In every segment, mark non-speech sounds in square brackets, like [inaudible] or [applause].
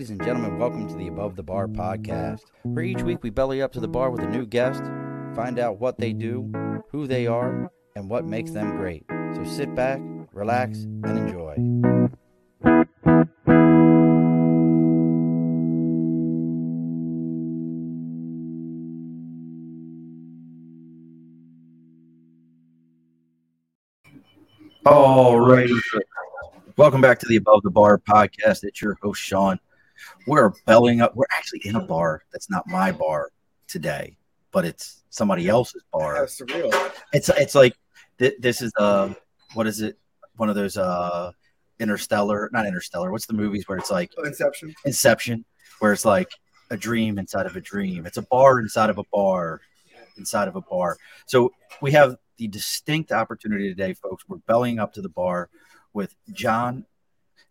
Ladies and gentlemen, welcome to the Above the Bar podcast, where each week we belly up to the bar with a new guest, find out what they do, who they are, and what makes them great. So sit back, relax, and enjoy. All right. Welcome back to the Above the Bar podcast. It's your host, Sean. We're belling up. We're actually in a bar that's not my bar today, but it's somebody else's bar. That's surreal. It's it's like th- this is uh what is it? One of those uh interstellar, not interstellar. What's the movies where it's like Inception. Inception, where it's like a dream inside of a dream. It's a bar inside of a bar inside of a bar. So we have the distinct opportunity today, folks. We're bellying up to the bar with John.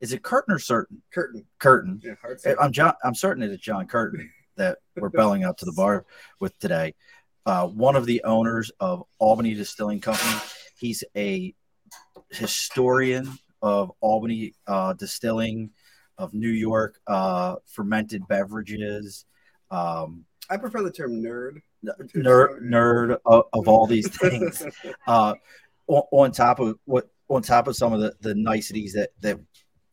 Is it Curtin or Certain? Curtain. Curtin. Yeah, Eh, I'm John. I'm certain it is John Curtin that we're belling up to the bar with today. Uh, one of the owners of Albany Distilling Company. He's a historian of Albany uh, distilling, of New York uh, fermented beverages, um, I prefer the term nerd. nerd, nerd of, of all these [laughs] things. uh, on, on top of what, on top of some of the, the niceties that that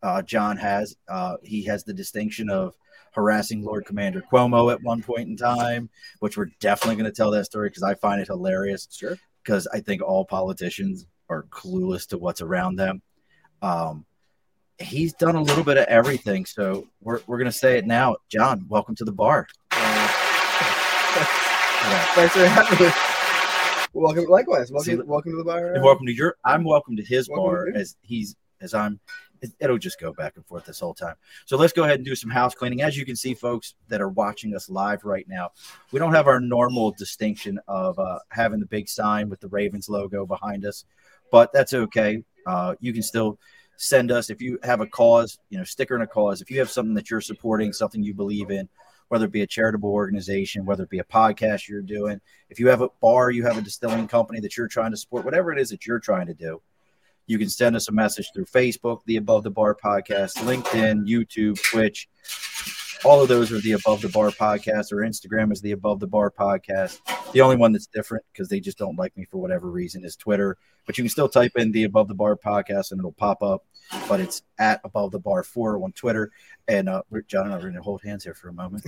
uh, John has, uh, he has the distinction of harassing Lord Commander Cuomo at one point in time, which we're definitely going to tell that story because I find it hilarious. Sure. Because I think all politicians are clueless to what's around them. Um, he's done a little bit of everything, so we're we're going to say it now. John, welcome to the bar. Uh, [laughs] Thanks for having me. Welcome. Likewise. Welcome. See, welcome to the bar. And welcome to your. I'm welcome to his Welcome bar to as he's as I'm. It- It'll just go back and forth this whole time. So let's go ahead and do some house cleaning. As you can see, folks that are watching us live right now, we don't have our normal distinction of uh, having the big sign with the Ravens logo behind us, but that's okay. Uh, you can still send us if you have a cause, you know, sticker and a cause. If you have something that you're supporting, something you believe in, whether it be a charitable organization, whether it be a podcast you're doing, if you have a bar, you have a distilling company that you're trying to support, whatever it is that you're trying to do, you can send us a message through Facebook, the Above the Bar Podcast, LinkedIn, YouTube, Twitch. All of those are the Above the Bar Podcast, or Instagram is the Above the Bar Podcast. The only one that's different because they just don't like me for whatever reason is Twitter. But you can still type in the Above the Bar Podcast and it'll pop up. But it's at Above the Bar 4 on Twitter. And uh, we're- John and I are going to hold hands here for a moment.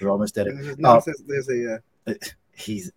We're almost at it no, Oh. there's, there's a. Uh, he's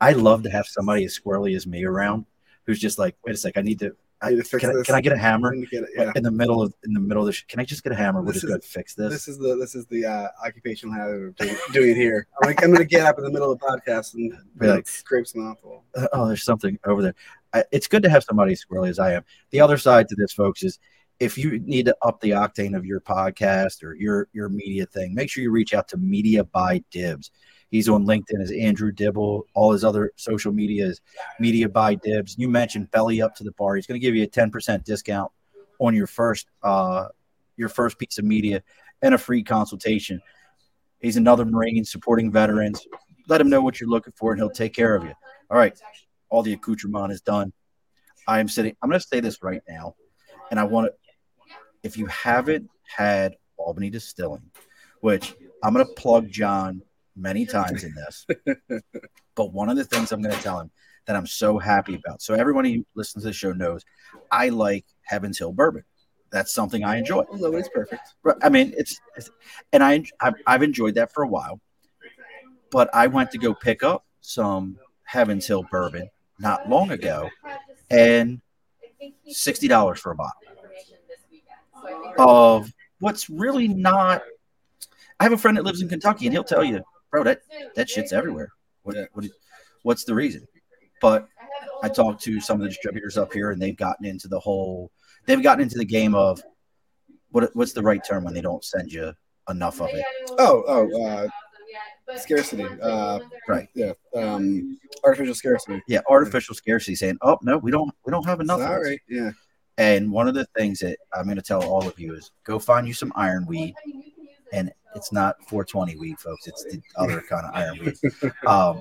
I love to have somebody as squirrely as me around who's just like, wait a sec, I need to I, I to fix can, I, can I get a hammer get it, yeah. in the middle of in the middle of this? Can I just get a hammer? This just go is- and fix this. This is the this is the uh, occupational hazard of doing, doing it here. I'm, like, I'm gonna get up in the middle of the podcast and Be like- scrape some off. Uh, oh, there's something over there. I, it's good to have somebody as squirrely as I am. The other side to this, folks, is if you need to up the octane of your podcast or your your media thing, make sure you reach out to Media by Dibs. He's on LinkedIn as Andrew Dibble. All his other social media is Media by Dibs. You mentioned Belly Up to the Bar. He's going to give you a ten percent discount on your first uh your first piece of media and a free consultation. He's another Marine supporting veterans. Let him know what you're looking for, and he'll take care of you. All right all the accoutrement is done. I am sitting. I'm going to say this right now, and I want to. If you haven't had Albany Distilling, which I'm going to plug John many [laughs] times in this, but one of the things I'm going to tell him that I'm so happy about. So everyone who listens to the show knows I like Heavens Hill bourbon. That's something I enjoy. Oh, well, nobody's perfect. Right, I mean, it's, it's and I I've, I've enjoyed that for a while, but I went to go pick up some Heavens Hill bourbon not long ago, and sixty dollars for a bottle of what's really not. I have a friend that lives in Kentucky, and he'll tell you, bro, that that shit's everywhere. What, what what's the reason? But I talked to some of the distributors up here, and they've gotten into the whole. They've gotten into the game of what what's the right term when they don't send you enough of it. Oh, oh, uh, scarcity. Uh, Right. yeah. Um, artificial scarcity. Yeah, artificial scarcity, saying, "Oh no, we don't we don't have enough." of this." Sorry. Yeah. And one of the things that I'm going to tell all of you is go find you some Ironweed, and it's not 420 weed, folks. It's the other kind of Ironweed. Um,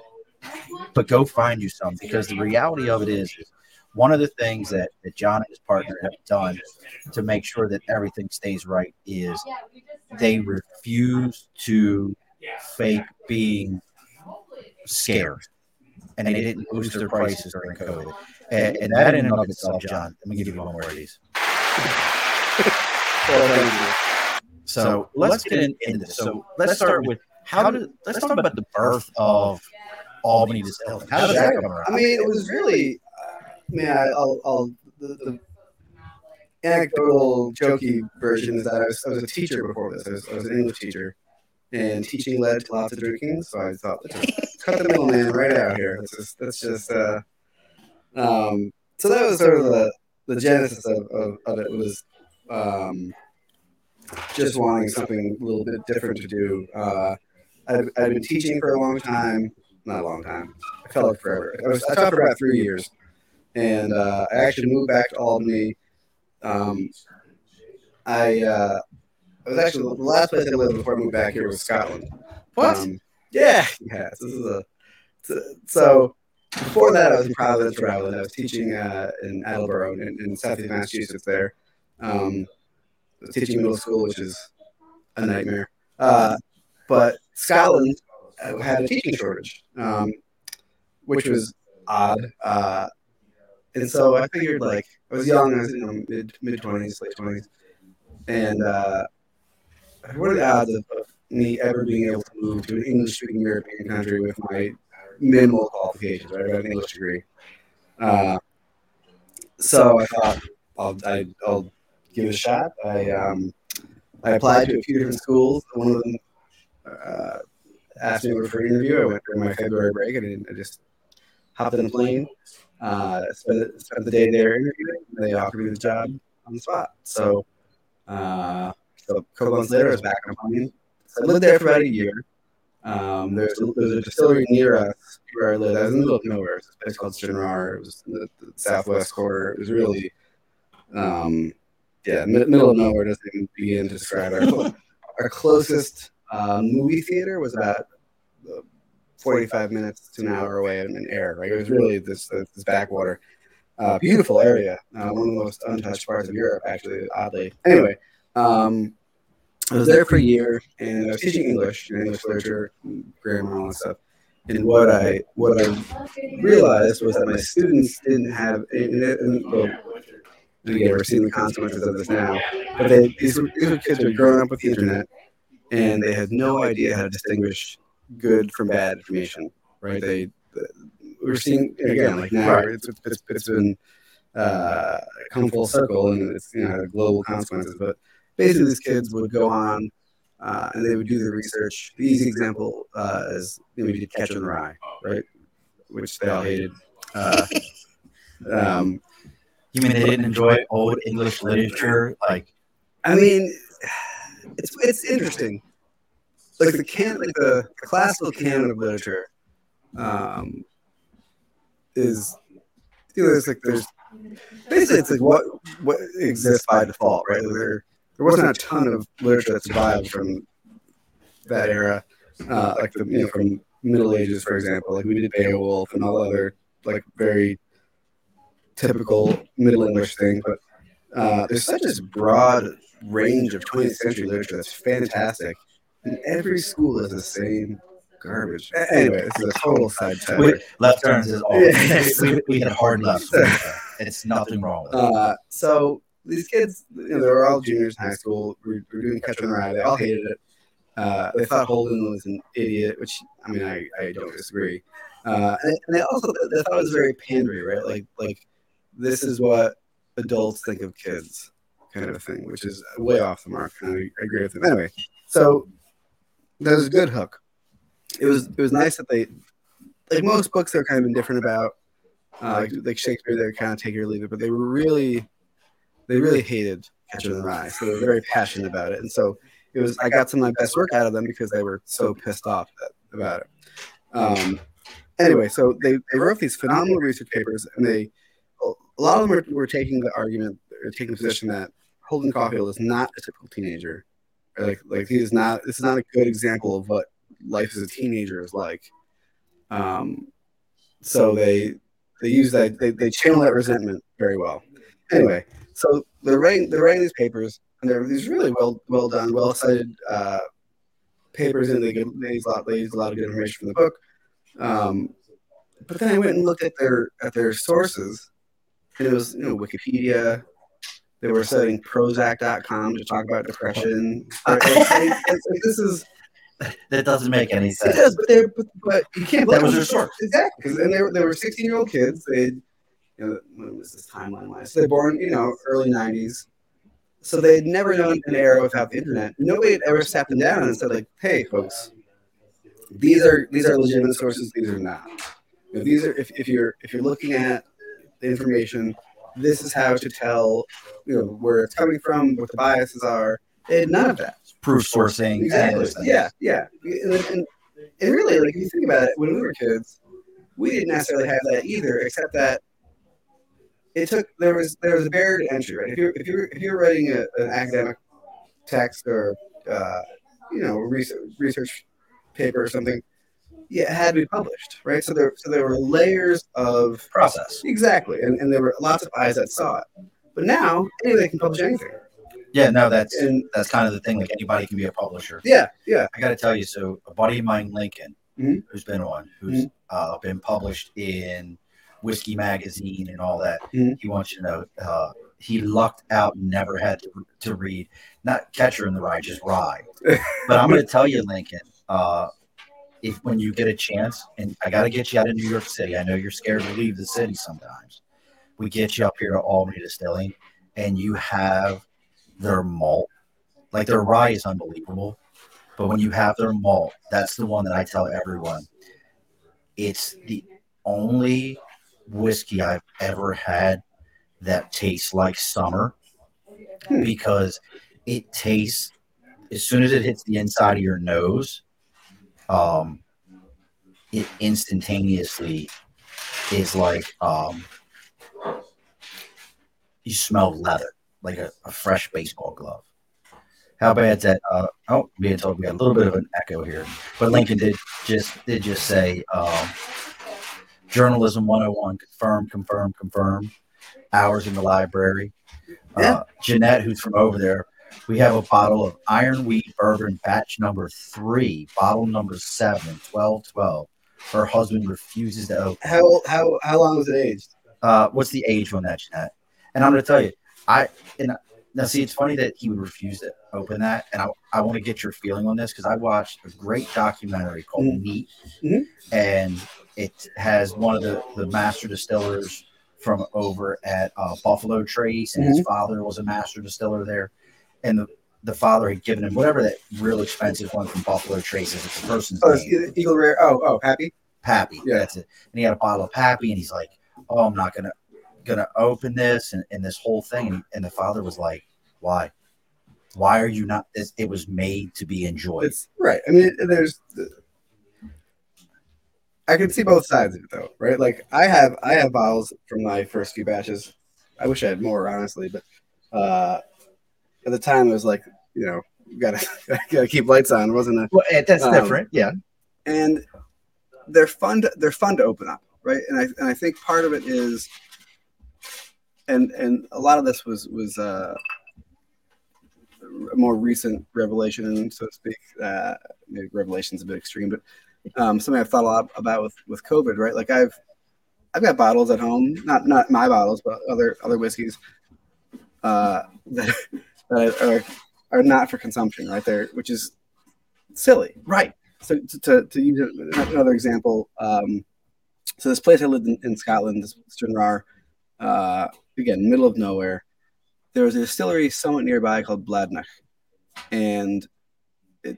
but go find you some because the reality of it is, one of the things that, that John and his partner have done to make sure that everything stays right is they refuse to fake being scared. And they didn't boost their prices during COVID. And, and that in and of itself, John, let me give you one more of these. So let's get into this. So let's start with how did let's talk about the birth of Albany Distilling. How did that come around? I mean, it was really, uh, I, I'll, I'll the, the anecdotal, jokey version is that I was, I was a teacher before this. I was, I was an English teacher, and teaching led to lots of drinking. So I thought, let's cut the middleman right out here. Let's just, let's just. Uh, um, so that was sort of the the genesis of, of, of it was um, just wanting something a little bit different to do. Uh, I'd, I'd been teaching for a long time, not a long time. I felt like forever. I, was, I taught for about three years, and uh, I actually moved back to Albany. Um, I uh, I was actually the last place I lived before I moved back here was Scotland. What? Um, yeah, yeah. This is a so. Before that, I was in Providence, Rhode Island. I was teaching uh, in Attleboro in, in Southeast Massachusetts. There, um, teaching middle school, which is a nightmare. Uh, but Scotland had a teaching shortage, um, which was odd. Uh, and so I figured, like, I was young, I was you know, mid mid twenties, late twenties, and uh, what are the odds of, of me ever being able to move to an English speaking European country with my minimal qualifications? Right, I got an English degree. Uh, so I thought I'll I, will give it a shot. I um, I applied to a few different schools. One of them uh, asked me for an interview. I went during my February break, and I just hopped in a plane, uh, spent, spent the day there interviewing. They offered me the job on the spot. So, uh, so a couple months later, I was back in Albany. So I lived there for about a year. Um, there's, a, there's a distillery near us where I lived. I was in the middle of nowhere. It's a place called Stranraer. It was in the, the southwest corner. It was really, um, yeah, middle of nowhere doesn't even begin to describe our, [laughs] our closest uh, movie theater was about uh, 45 minutes to an hour away in, an Ayr. Right, it was really this this backwater. Uh, beautiful area, uh, one of the most untouched parts of Europe, actually. Oddly, anyway, um, I was there for a year, and I was teaching English, and English literature, grammar, all that stuff. And what I what I realized was that my students didn't have, and, and, well, again, we're seeing the consequences of this now. But they, these, were, these were kids who had grown up with the internet, and they had no idea how to distinguish good from bad information. Right? They we're seeing again like now it's it's, it's been uh, come full circle and it's you know global consequences. But basically, these kids would go on. Uh, and they would do the research. The easy example uh, is you know, we did Catcher in the Rye, right? Which they all hated. Uh, [laughs] um, you mean they didn't enjoy old English literature? Like, I mean, it's it's interesting. Like the can, like the classical canon of literature, um, is you know, it's like there's basically it's like what what exists by default, right? There there wasn't a ton of literature that survived from that era, uh, like the you know from Middle Ages, for example. Like we did Beowulf and all other like very typical Middle English thing, but uh, there's such a broad range of 20th century literature that's fantastic. And every school is the same garbage. Anyway, this is a total side tangent. Left turns is all. [laughs] we, we had hard left. It's nothing wrong with it. Uh, so these kids, you know, they were all juniors in high school. We were, doing Catcher in the Rye. They all hated it. Uh, they thought Holden was an idiot, which I mean, I, I don't disagree. Uh, and, they also they thought it was very pandery, right? Like like this is what adults think of kids kind of thing, which is way off the mark. And I, agree with him. Anyway, so that was a good hook. It was it was nice that they like most books they're kind of indifferent about. Uh, like, like Shakespeare, they kind of take it or leave it, but they were really they really hated Catcher in the Rye, so they were very passionate about it. And so it was I got some of my best work out of them because they were so pissed off about it. Um, anyway, so they, they wrote these phenomenal research papers, and they a lot of them were, were taking the argument, or taking the position that Holden Caulfield is not a typical teenager. Like like he is not. This is not a good example of what life as a teenager is like. Um, so they they use that they, they channel that resentment very well. Anyway, so they're writing they're writing these papers and they're these really well well done, well cited uh, papers, and they, get, they use a lot they use a lot of good information from the book. Um, but then I went and looked at their at their sources, and it was you know Wikipedia. They were citing Prozac.com to talk about depression. [laughs] This is That doesn't make any sense. it does, but they're but, but you can't. That was their source. exactly. and they were they were sixteen year old kids. They, you know, when was this timeline wise? They're born, you know, early nineties. So they'd never known an era without the internet. Nobody had ever sat them down and said, like, "Hey, folks, these are these are legitimate sources. These are not. Know, these are if, if you're if you're looking at the information, this is how to tell, you know, where it's coming from, what the biases are. Had none of that. Proof sourcing. Exactly. Yeah, yeah. And, and, and really, like if you think about it, when we were kids, we didn't necessarily have that either, except that it took there was there was a barrier to entry, right? If you're if you're if you're writing a, an academic text or uh, you know research research paper or something, yeah, it had to be published, right? So there so there were layers of Process. exactly, and, and there were lots of eyes that saw it. But now anybody can publish anything, Yeah, no, that's and that's kind of the thing. Like anybody can be a publisher. yeah, yeah, I got to tell you, so a buddy of mine, Lincoln, Mhm. who's been on, who's uh, been published in Whiskey Magazine and all that. Mhm. He wants you to know uh, he lucked out, and never had to, to read not Catcher in the Rye, just Rye. [laughs] but I'm going to tell you, Lincoln, uh, if when you get a chance, and I got to get you out of New York City. I know you're scared to leave the city sometimes. We get you up here to Albany Distilling, and you have their malt. Like their rye is unbelievable, but when you have their malt, that's the one that I tell everyone. It's the only whiskey I've ever had that tastes like summer Hmm. because it tastes as soon as it hits the inside of your nose, um, it instantaneously is like um, you smell leather, like a, a fresh baseball glove. How bad's that? Uh, oh, being told we got a little bit of an echo here, but Lincoln did just did just say um, journalism 101 confirm confirm confirm hours in the library. Yeah. Uh, Jeanette, who's from over there, we have a bottle of Ironweed Bourbon batch number three, bottle number seven, 1212. Her husband refuses to open. How how how long was it aged? Uh, what's the age on that, Jeanette? And I'm going to tell you, I and now see, it's funny that he would refuse to open that, and I, I want to get your feeling on this because I watched a great documentary called Mhm. Neat, Mhm. and it has one of the the master distillers from over at uh, Buffalo Trace, and his father was a master distiller there, and the the father had given him whatever that real expensive one from Buffalo Trace is. It's the person's Oh, name. Eagle Rare. Oh, oh, happy. Pappy. Yeah. That's it. And he had a bottle of Pappy, and he's like, "Oh, I'm not gonna gonna open this," and, and this whole thing. And, and the father was like, "Why? Why are you not? This, it was made to be enjoyed." It's right. I mean, there's. I can see both sides of it though, right? Like I have, I have bottles from my first few batches. I wish I had more, honestly, but uh, at the time it was like, you know, you gotta [laughs] gotta keep lights on. Wasn't a well, eh, that's Um, different. Yeah. and they're fun to, they're fun to open up right and I, and I think part of it is and and a lot of this was was uh, a more recent revelation so to speak uh, maybe revelation's a bit extreme but um, something I've thought a lot about with with COVID right like I've I've got bottles at home not not my bottles but other other whiskeys uh, [laughs] that that are are not for consumption right there which is silly Right. so to, to, to use another example, um, so this place I lived in, in Scotland, this Stranraer, uh, again, middle of nowhere, there was a distillery somewhat nearby called Bladnoch, and it,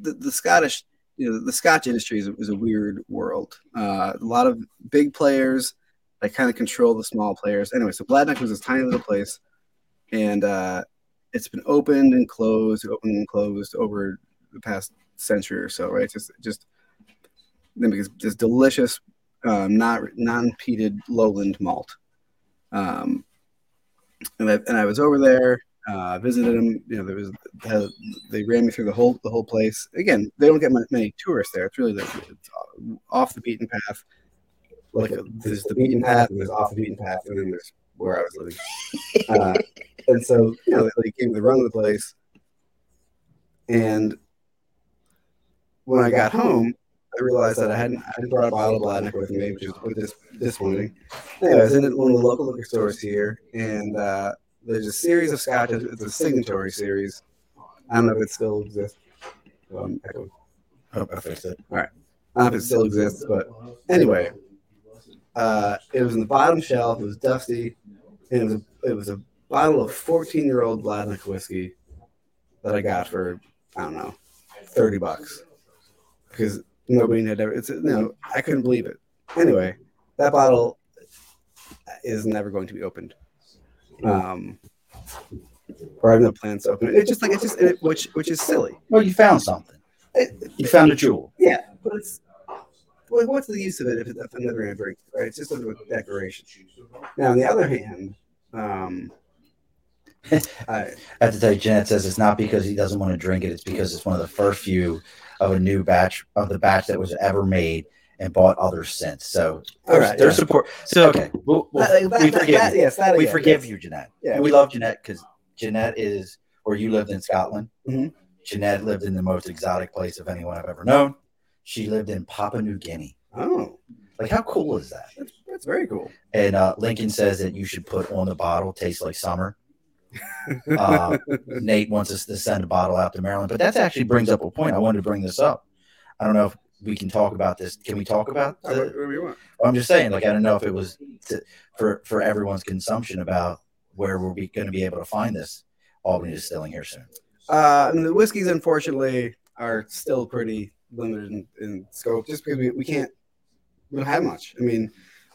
the, the Scottish, you know, the Scotch industry is, a- is a weird world. Uh, a lot of big players that kind of control the small players. Anyway, so Bladnoch was this tiny little place, and uh, it's been opened and closed, opened and closed over the past century or so, right? Just just they make this, delicious, um, not non-peated lowland malt. Um, and I, and I was over there, uh, visited them. You know, there was uh, they ran me through the whole the whole place. Again, they don't get many, many tourists there. It's really the, it's off the beaten path. like a, there's the beaten path and there's off the beaten path, and then there's where I was living. [laughs] uh, and so you know, they came to run the place, and when I got home, I realized that I hadn't I hadn't brought a bottle of Bladnoch with me, which is with this disappointing. Anyway, I was in one of the local liquor stores here, and uh, there's a series of scotches. It's a signatory series. I don't know if it still exists. Um, Oh, I fixed it. All right. I don't know if it still exists, but anyway, uh, it was in the bottom shelf. It was dusty, and it was a, it was a bottle of 14 year old Bladnoch whiskey that I got for I don't know 30 bucks because nobody had ever. It's no, I couldn't believe it. Anyway, that bottle is never going to be opened. Um, or I have no plans to open it. It's just like it's just it, which which is silly. Well, you found something. It, You found a jewel. yeah, but it's well, what's the use of it if it's if I'm never gonna drink it, right? It's just a decoration. Now, on the other hand, um, [laughs] I, I have to tell you, Jeanette says it's not because he doesn't want to drink it. It's because it's one of the first few of a new batch of the batch that was ever made and bought others since. So All right, their yeah. support. So okay, we'll, we'll- that- that- we forgive that- you. yes, that we again, forgive yes. you, Jeanette. Yeah, we we- love Jeanette because Jeanette is where you lived in Scotland. Mhm. Jeanette lived in the most exotic place of anyone I've ever known. She lived in Papua New Guinea. Oh, Like, how cool is that? that's, that's very cool. And uh, Lincoln says that you should put on the bottle "Tastes like summer." [laughs] Uh, Nate wants us to send a bottle out to Maryland, but that actually brings up a point. I wanted to bring this up. I don't know if we can talk about this. Can we talk about? The, whatever you want. I'm just saying, like, I don't know if it was to, for for everyone's consumption about where we're going to be able to find this Albany distilling here soon. Uh, and the whiskeys, unfortunately, are still pretty limited in, in scope, just because we, we can't we don't have much. I mean,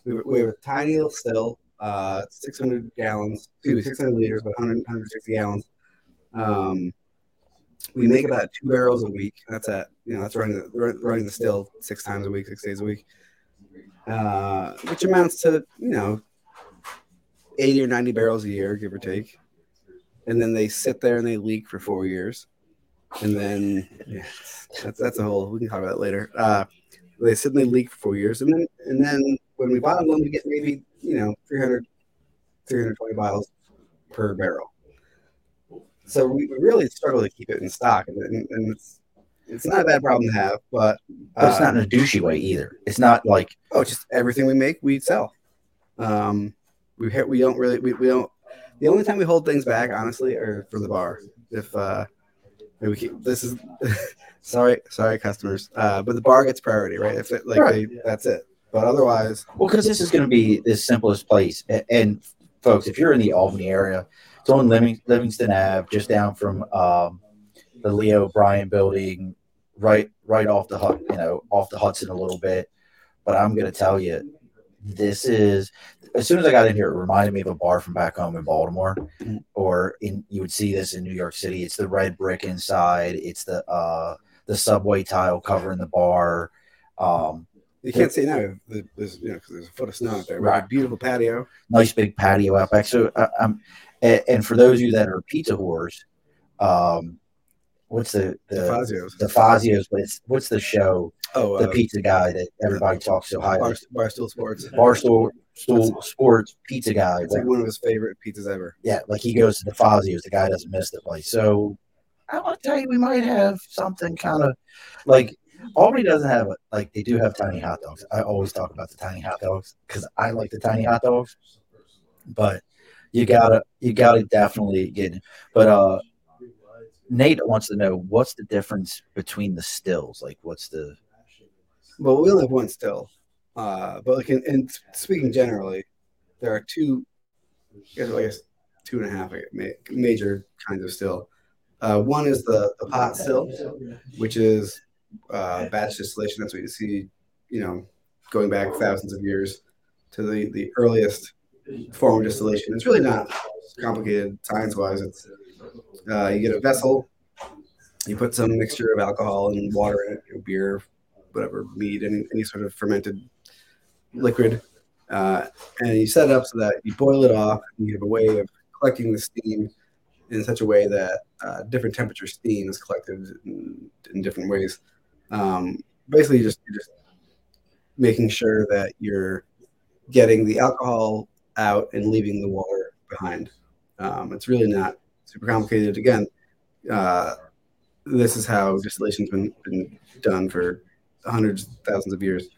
we, we have a tiny little still, uh, 600 gallons, excuse me, 600 liters, but 100, 160 gallons. Um, we make about two barrels a week. That's at you know that's running the running the still six times a week, six days a week, uh, which amounts to you know 80 or 90 barrels a year, give or take. And then they sit there and they leak for four years. And then yeah, that's that's a whole we can talk about that later. Uh, they suddenly leak for four years, and then and then when we bottle them, we get maybe you know 300, 320 bottles per barrel. So we, we really struggle to keep it in stock, and, and, and it's it's not a bad problem to have, but But it's not in a douchey way either. It's not like Oh, just everything we make, we sell. Um, we we don't really we, we don't. The only time we hold things back, honestly, are for the bar. If uh, we keep, this is [laughs] sorry, sorry, customers, uh, but the bar gets priority, right? If it, like Right. they, that's it. But otherwise, Well, because this is going to be the simplest place. And, and folks, if you're in the Albany area, it's on Living, Livingston Ave, just down from um, the Leo O'Brien building, right, right off the Hud- you know, off the Hudson a little bit. But I'm going to tell you, this is as soon as I got in here, it reminded me of a bar from back home in Baltimore, Mhm. or in you would see this in New York City. It's the red brick inside. It's the uh, the subway tile covering the bar. Um, you can't see now. There's you know because there's a foot of snow out there. Right. Right. Beautiful patio. nice big patio out back. So, uh, um, and, and for those of you that are pizza whores, um, what's the the, DeFazio's. the Fazios? But it's what's the show? Oh, The uh, pizza guy that everybody talks so highly. Bar, Barstool Sports. Barstool Stool Sports Pizza guy. It's like one of his favorite pizzas ever. yeah, like he goes to the Fazios. The guy doesn't miss the place. So I want to tell you, we might have something kind of like Albany doesn't have a, like they do have tiny hot dogs. I always talk about the tiny hot dogs because I like the tiny hot dogs, but you gotta you gotta definitely get. it. But uh, Nate wants to know what's the difference between the stills. Like, what's the Well, we only have one still. Uh, but like in, in speaking generally, there are two, I guess, two and a half major kinds of still. Uh, one is the, the pot still, which is uh, batch distillation. That's what you see, you know, going back thousands of years to the, the earliest form of distillation. It's really not complicated science wise. It's uh, you get a vessel, you put some mixture of alcohol and water in it, beer, whatever mead, any, any sort of fermented liquid, uh, and you set it up so that you boil it off. And you have a way of collecting the steam in such a way that uh, different temperature steam is collected in, in different ways. Um, basically, just just making sure that you're getting the alcohol out and leaving the water behind. Um, it's really not super complicated. Again, uh, this is how distillation's been, been done for hundreds, thousands of years.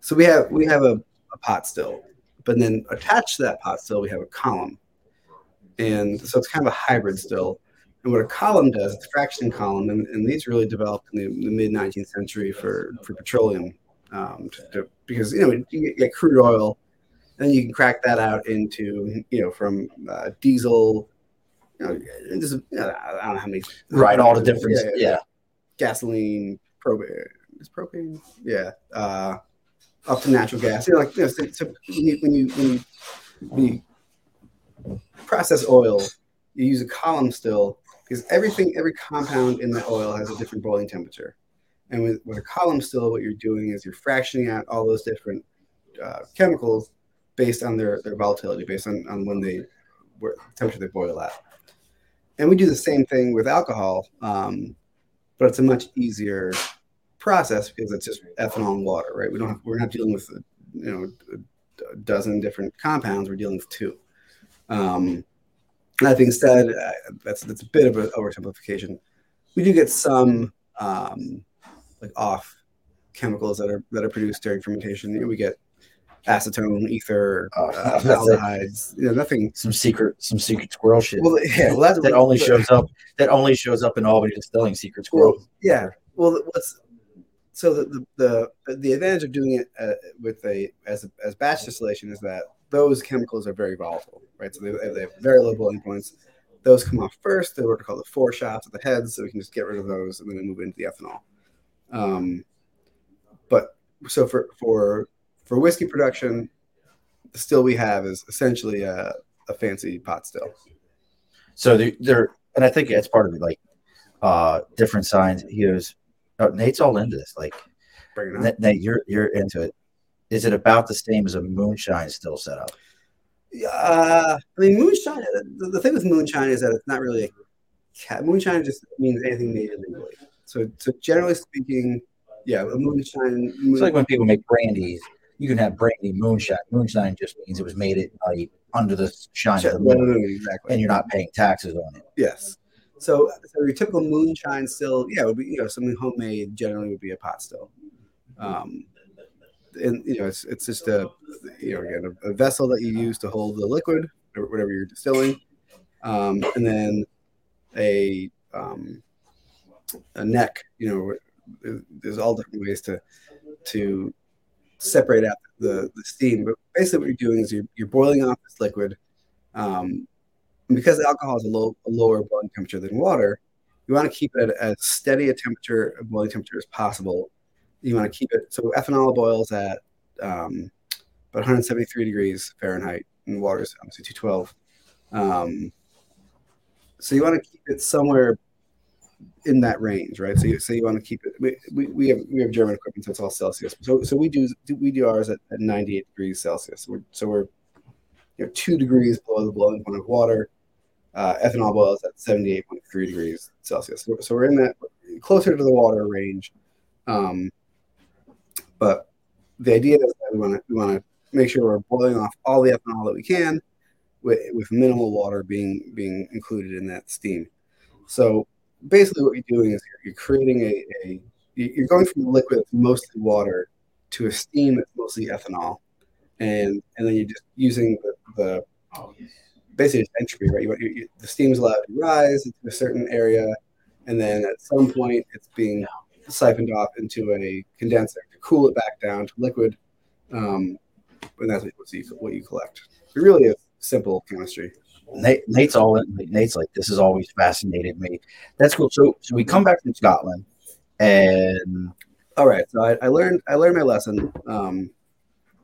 So we have we have a, a pot still, but then attached to that pot still we have a column, and so it's kind of a hybrid still. And what a column does, it's a fraction column, and, and these really developed in the, the mid 19th century for for petroleum, um, to, to, because you know you get, crude oil, and you can crack that out into you know from uh, diesel, you know, just, you know, I don't know how many. Right, all the different, yeah, yeah. yeah. gasoline, propane, is propane, yeah, uh, up to natural gas. You know, like you know, so, so when you when you when you, when you process oil, you use a column still because everything, every compound in the oil has a different boiling temperature. And with, with a column still, what you're doing is you're fractioning out all those different uh, chemicals based on their, their volatility, based on, on when they, where temperature they boil at. And we do the same thing with alcohol, um, but it's a much easier process because it's just ethanol and water, right? We don't have, we're not dealing with, you know, a dozen different compounds. We're dealing with two. Um, that being said, uh, that's that's a bit of an oversimplification. We do get some um, like off chemicals that are that are produced during fermentation. You know, we get acetone, ether, oh, uh, aldehydes. You know, nothing. Some secret, some secret squirrel shit. Well, yeah, well, that's [laughs] that only shows up. That only shows up in Albany Distilling Secret Squirrel. Well, yeah. Well, what's so the the the, the advantage of doing it uh, with a as a, as batch distillation is that those chemicals are very volatile, right? So they, they have very low boiling points. Those come off first. They're what are called the foreshots at the heads, so we can just get rid of those and then move into the ethanol. Um, but so for for for whiskey production, the still we have is essentially a, a fancy pot still. So they're, they're, and I think it's part of it, like uh, different signs. He goes, oh, Nate's all into this. Like, Nate, you're you're into it is it about the same as a moonshine still setup? Uh, I mean, moonshine. The, the, thing with moonshine is that it's not really a cat. Moonshine just means anything made illegally. So, so generally speaking, yeah, a moonshine. Moon, it's like when people make brandies. You can have brandy moonshine. Moonshine just means it was made at night under the shine of the moon, exactly. and you're not paying taxes on it. Yes. So, so your typical moonshine still, yeah, would be you know something homemade. Generally, would be a pot still. Um, and you know it's, it's just a you know again a, a, vessel that you use to hold the liquid or whatever you're distilling um, and then a um, a neck you know there's all different ways to to separate out the, the steam but basically what you're doing is you're, you're boiling off this liquid um, because alcohol is a, low, a lower boiling temperature than water you want to keep it at as steady a temperature a boiling temperature as possible you want to keep it so ethanol boils at um, about 173 degrees Fahrenheit, and water is obviously 212. Um, so you want to keep it somewhere in that range, right? So you, so you want to keep it. We, we, we have we have German equipment, so it's all Celsius. So so we do we do ours at, at 98 degrees Celsius. We're, so we're you know two degrees below the boiling point of water. Uh, ethanol boils at 78.3 degrees Celsius. So, so we're in that closer to the water range. Um, but the idea is that we want to we want to make sure we're boiling off all the ethanol that we can, with, with minimal water being being included in that steam. So basically, what you're doing is you're creating a, a you're going from a liquid that's mostly water to a steam that's mostly ethanol, and and then you're just using the, the basically it's entropy, right? You, you, the steam is allowed to rise into a certain area, and then at some point it's being siphoned off into a condenser to cool it back down to liquid. Um, and that's what you, what you collect. It really is simple chemistry. Nate, Nate's all in. Nate's like, this has always fascinated me. That's cool. So, so we come back from Scotland, and all right. So I, I learned I learned my lesson. Um,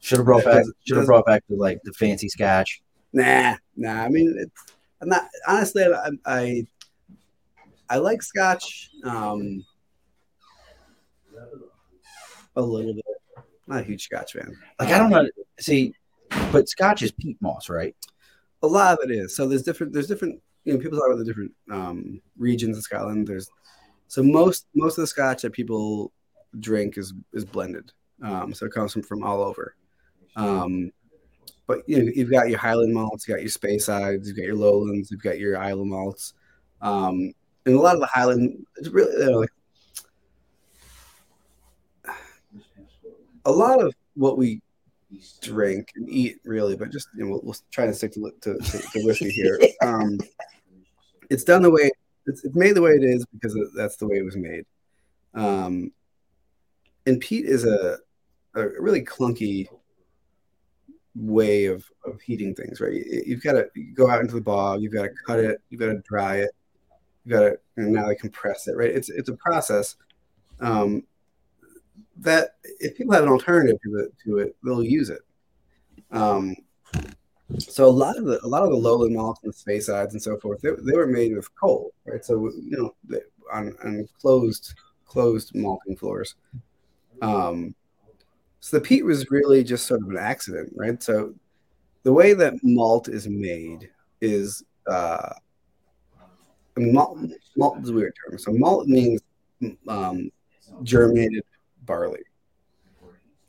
should have brought back should have brought back to like the fancy scotch. Nah, nah. I mean, it's, I'm not honestly. I, I I like scotch. Um, a little bit. Not a huge Scotch fan. Like I don't know. See, but Scotch is peat moss, right? A lot of it is. So there's different. There's different. You know, people talk about the different um, regions of Scotland. There's so most most of the Scotch that people drink is is blended. Um, so it comes from from all over. Um, but you know, you've got your Highland malts, you got your Speysides, you've got your Lowlands, you've got your Islay malts, um, and a lot of the Highland. It's really you know, like a lot of what we drink and eat, really, but just you know, we'll, we'll try to stick to, to, to, to whiskey [laughs] here. Um, it's done the way it's, it's made the way it is because that's the way it was made. Um, and peat is a, a really clunky way of, of heating things, right? You've got to go out into the bog, you've got to cut it, you've got to dry it, you've got to and now they compress it, right? It's it's a process um, that if people have an alternative to it, to it they'll use it. Um, so a lot of the a lot of the lowland malts and the Speysides and so forth, they, they were made with coal, right? So you know, they, on, on closed closed malting floors. Um, so the peat was really just sort of an accident, right? So the way that malt is made is uh, malt, malt is a weird term. So malt means um, germinated barley.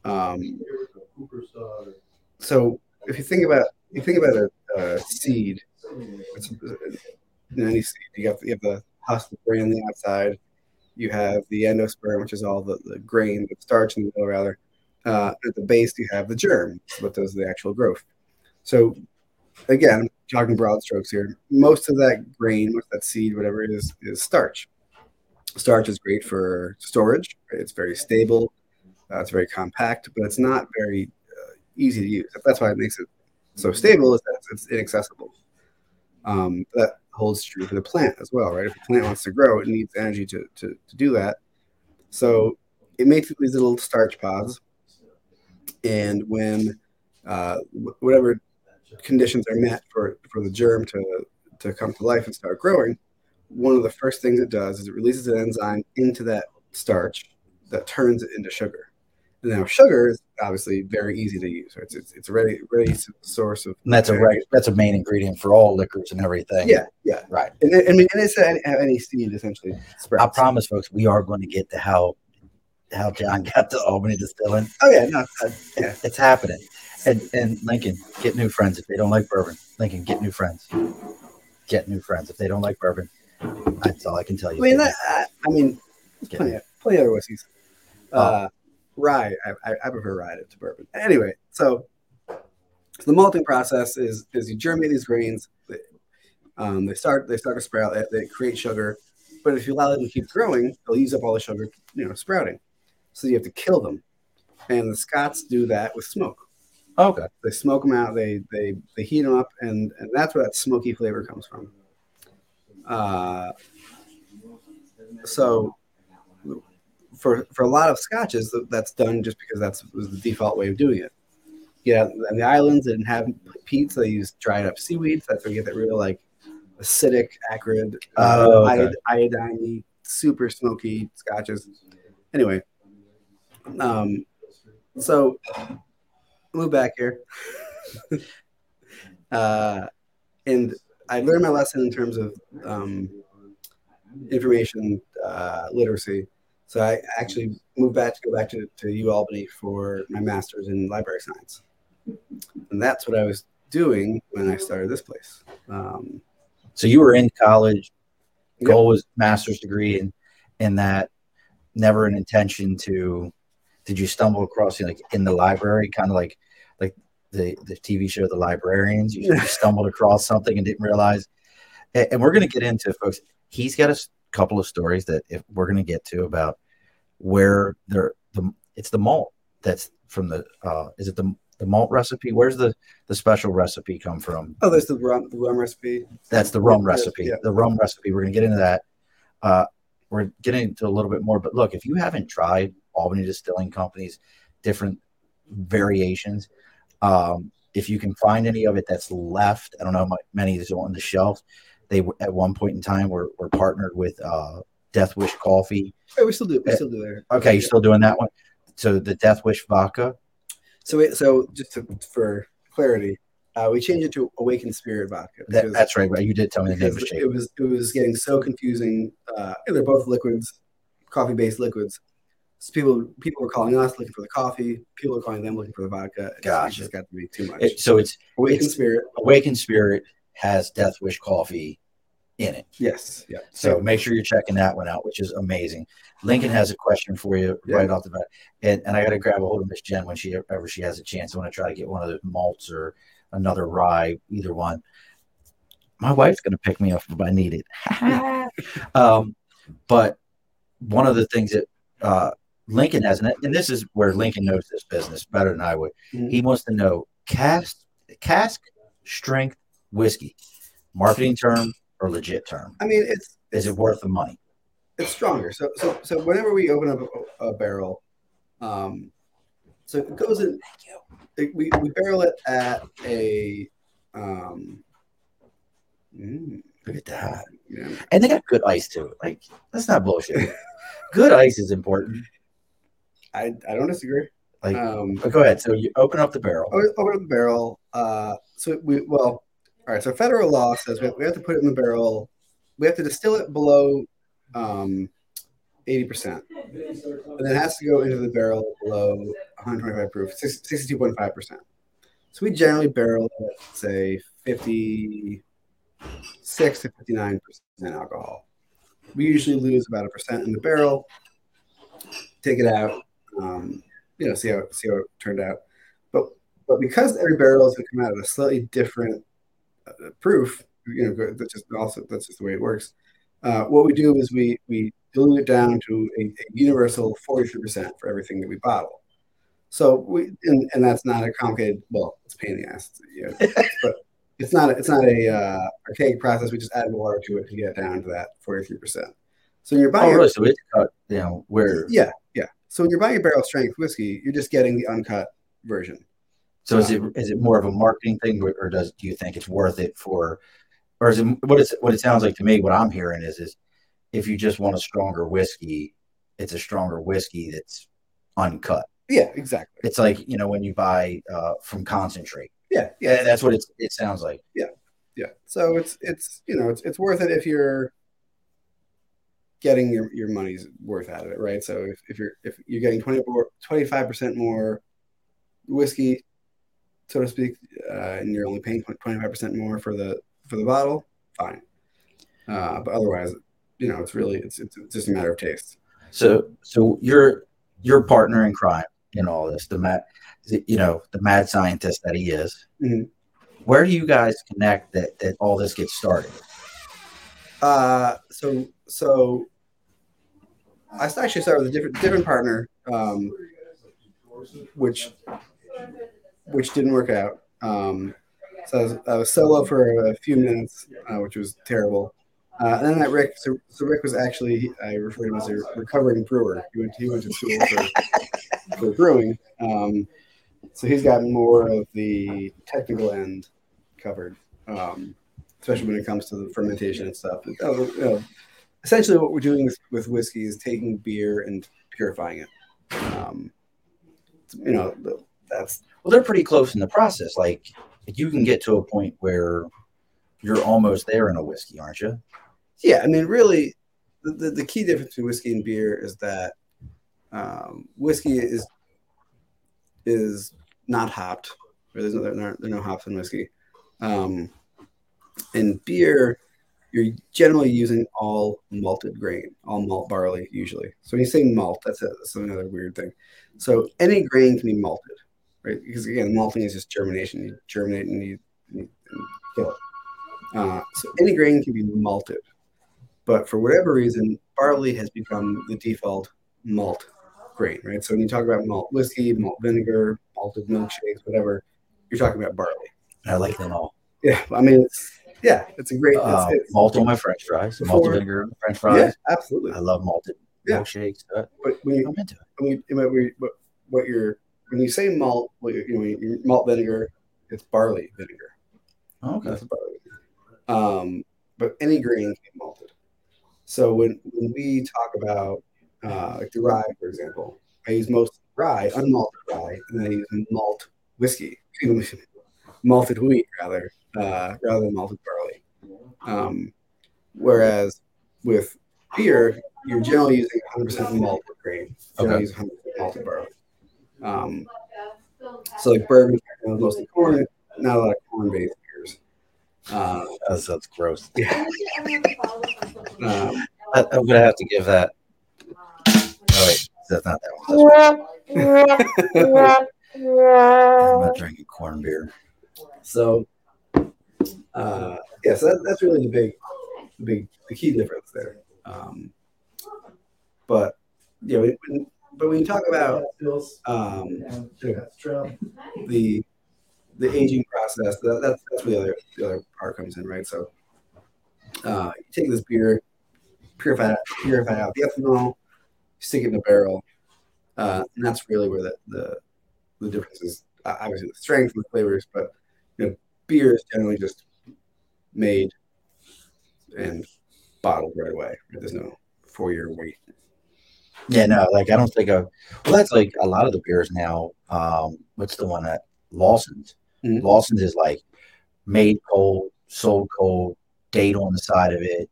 Um, so if you think about you think about a, a seed, any seed, you have, you have the husk, the grain on the outside. You have the endosperm, which is all the, the grain, the starch in the middle, rather. Uh, at the base, you have the germ, what does the actual growth. So, again, talking broad strokes here. Most of that grain, most of that seed, whatever it is, is starch. Starch is great for storage. It's very stable. Uh, it's very compact, but it's not very uh, easy to use. That's why it makes it so stable is that it's inaccessible. Um, that holds true for the plant as well, right? If the plant wants to grow, it needs energy to, to, to do that. So it makes these little starch pods. And when uh, whatever conditions are met for, for the germ to, to come to life and start growing, one of the first things it does is it releases an enzyme into that starch that turns it into sugar. And Now, sugar is obviously very easy to use. Right? It's, it's, it's ready, ready source of. And that's a right. That's a main ingredient for all liquors and everything. Yeah, yeah, right. And, I mean, and it's any, any seed essentially. I promise, folks, we are going to get to how how John [laughs] got to Albany Distilling. Oh yeah, no, uh, yeah, it's happening. And and Lincoln, get new friends if they don't like bourbon. Lincoln, get new friends. Get new friends if they don't like bourbon. That's all I can tell you. I mean, that, I, I mean, plenty, of, plenty other whiskeys. Oh. Uh, rye. I, I, prefer rye to bourbon. Anyway, so, so the malting process is is you germinate these grains. They, um, they start they start to sprout. They, they, create sugar, but if you allow them to keep growing, they'll use up all the sugar, you know, sprouting. So you have to kill them, and the Scots do that with smoke. Okay. They smoke them out. They they they heat them up, and and that's where that smoky flavor comes from. Uh, so for for a lot of scotches, that's done just because that's was the default way of doing it. Yeah, and the islands didn't have peat, so they used dried up seaweeds. That's where you get that real like acidic, acrid, oh, okay. iodine, super smoky scotches. Anyway, um, so move back here, [laughs] uh, and I learned my lesson in terms of um, information uh, literacy so I actually moved back to go back to, to U Albany for my master's in library science. And that's what I was doing when I started this place. Um, so you were in college, goal was master's degree and in that never an intention to did you stumble across like in the library kind of like the the tv show the librarians you stumbled across something and didn't realize. And, and we're going to get into folks he's got a couple of stories that if we're going to get to about where they're the it's the malt that's from the uh is it the the malt recipe? Where's the the special recipe come from? Oh there's the rum the rum recipe. That's the rum recipe. Yeah. the rum recipe. We're going to get into that. Uh we're getting into a little bit more but look if you haven't tried albany distilling companies different variations um if you can find any of it that's left i don't know how many is on the shelf they at one point in time were, were partnered with uh Death Wish Coffee. We still do. We still do there. Okay, you're still doing that one. So the Death Wish vodka. So wait, so just to, for clarity, uh, we changed it to Awakened Spirit vodka. That, that's right, right. You did tell me the name It was it was getting so confusing. Uh, they're both liquids, coffee based liquids. So people people were calling us looking for the coffee. People were calling them looking for the vodka. It Gotcha. just got to be too much. It- so it's Awaken it's- Spirit. Awakened Spirit has Death Wish coffee in it. Yes. Yeah. So make sure you're checking that one out, which is amazing. Lincoln has a question for you Yeah. right off the bat, and, and I got to grab a hold of Miss Jen when she ever she has a chance. I want to try to get one of the malts or another rye, either one. My wife's going to pick me up if I need it. [laughs] [laughs] um, but one of the things that uh, Lincoln has, and and this is where Lincoln knows this business better than I would. Mhm. He wants to know cask cask strength whiskey, marketing term or legit term. I mean, it's Is it worth the money? it's stronger. So so so whenever we open up a, a barrel, um, so it goes in. it- we we barrel it at a um. mm, Look at that. yeah. And they got good ice too. Like that's not bullshit. good ice is important. I I don't disagree. Like, Um, but go ahead. So you open up the barrel. open up the barrel. Uh, so we well, all right. So federal law says we have, we have to put it in the barrel. We have to distill it below um, eighty percent, and then it has to go into the barrel below one hundred twenty-five proof, sixty-two point five percent. So we generally barrel at say fifty-six to fifty-nine percent alcohol. We usually lose about a percent in the barrel. Take it out. Um, you know, see how see how it turned out. But but because every barrel is going to come out at a slightly different uh, proof, you know, that's just also that's just the way it works. Uh, what we do is we we dilute it down to a, a universal forty three percent for everything that we bottle. So we and, and that's not a complicated. Well, it's a pain in the ass, yeah, but it's not it's not a uh, archaic process. We just add water to it to get down to that forty three percent. So when you're buying. Oh, really? So it's cut. You know where? yeah. So when you're buying a barrel strength whiskey, you're just getting the uncut version. So is it is it more of a marketing thing, or, does do you think it's worth it for, or is it what it's what it sounds like to me? What I'm hearing is is if you just want a stronger whiskey, it's a stronger whiskey that's uncut. Yeah, exactly. It's like you know when you buy uh, from concentrate. Yeah, Yeah, yeah, that's what it's, it sounds like. Yeah, yeah. So it's it's you know it's it's worth it if you're getting your, your money's worth out of it, right? So if, if you're if you're getting 25 percent more whiskey, so to speak, uh, and you're only paying twenty five percent more for the for the bottle, fine. Uh, but otherwise, you know, it's really it's, it's it's just a matter of taste. So so your your partner in crime in all this, the mad, you know, the mad scientist that he is. Mhm. Where do you guys connect that that all this gets started? Uh, so so I actually started with a different different partner, um, which which didn't work out. Um, so I was, I was solo for a few minutes, uh, which was terrible. Uh, and then I Rick. So, so Rick was actually I refer to him as a recovering brewer. He went he went to school for, for brewing. Um, so he's got more of the technical end covered. Um, especially when it comes to the fermentation and stuff. You know, essentially, what we're doing with, with whiskey is taking beer and purifying it. Um, you know, that's Well, they're pretty close in the process. Like you can get to a point where you're almost there in a whiskey, aren't you? yeah. I mean, really, the, the, key difference between whiskey and beer is that um, whiskey is is not hopped. Or there's no, there, are, no hops in whiskey. Um, in beer, you're generally using all malted grain, all malt barley usually. So when you say malt, that's, a, that's another weird thing. So any grain can be malted, right? Because again, malting is just germination. You germinate and you, you and kill it. Uh, so any grain can be malted, but for whatever reason, barley has become the default malt grain, right? So when you talk about malt whiskey, malt vinegar, malted milkshakes, whatever, you're talking about barley. I like them all. Yeah, I mean, it's yeah, it's a great. Uh, it's, it's, malt on my French fries, Before- malted vinegar French yeah, fries. absolutely. I love malted Yeah. milkshakes. Uh, But when you I'm into it. when you when you- what, what you're when you say malt, what you, know, you, malt vinegar, it's barley vinegar. Okay. That's barley. Um, but any grain can be malted. So when when we talk about uh, like the rye, for example, I use most rye, unmalted rye, and then I use malt whiskey, [laughs] malted wheat rather, uh, rather than malted barley. Um, whereas with beer, you're generally using 100% malted grain. Generally Okay. use 100% malted barley. Um, so like bourbon, you know, mostly corn, not a lot of corn-based beers. Uh, That's, that's gross. [laughs] um, I, I'm gonna have to give that. Oh wait, that's not that one. [laughs] I'm not drinking corn beer. So, uh, yeah, so that, that's really the big, the big, the key difference there. Um, but yeah, we, when, but when you talk about um, the the aging process, that, that's that's where the other the other part comes in, right? So, uh, you take this beer, purify it, purify out the ethanol, stick it in a barrel, uh, and that's really where the the, the difference is. Obviously, the strength and the flavors, but you know, beer is generally just made and bottled right away. There's no four year wait. Yeah, no, like I don't think of. Well, that's like a lot of the beers now. Um, what's the one at Lawson's? Mhm. Lawson's is like made cold, sold cold, date on the side of it.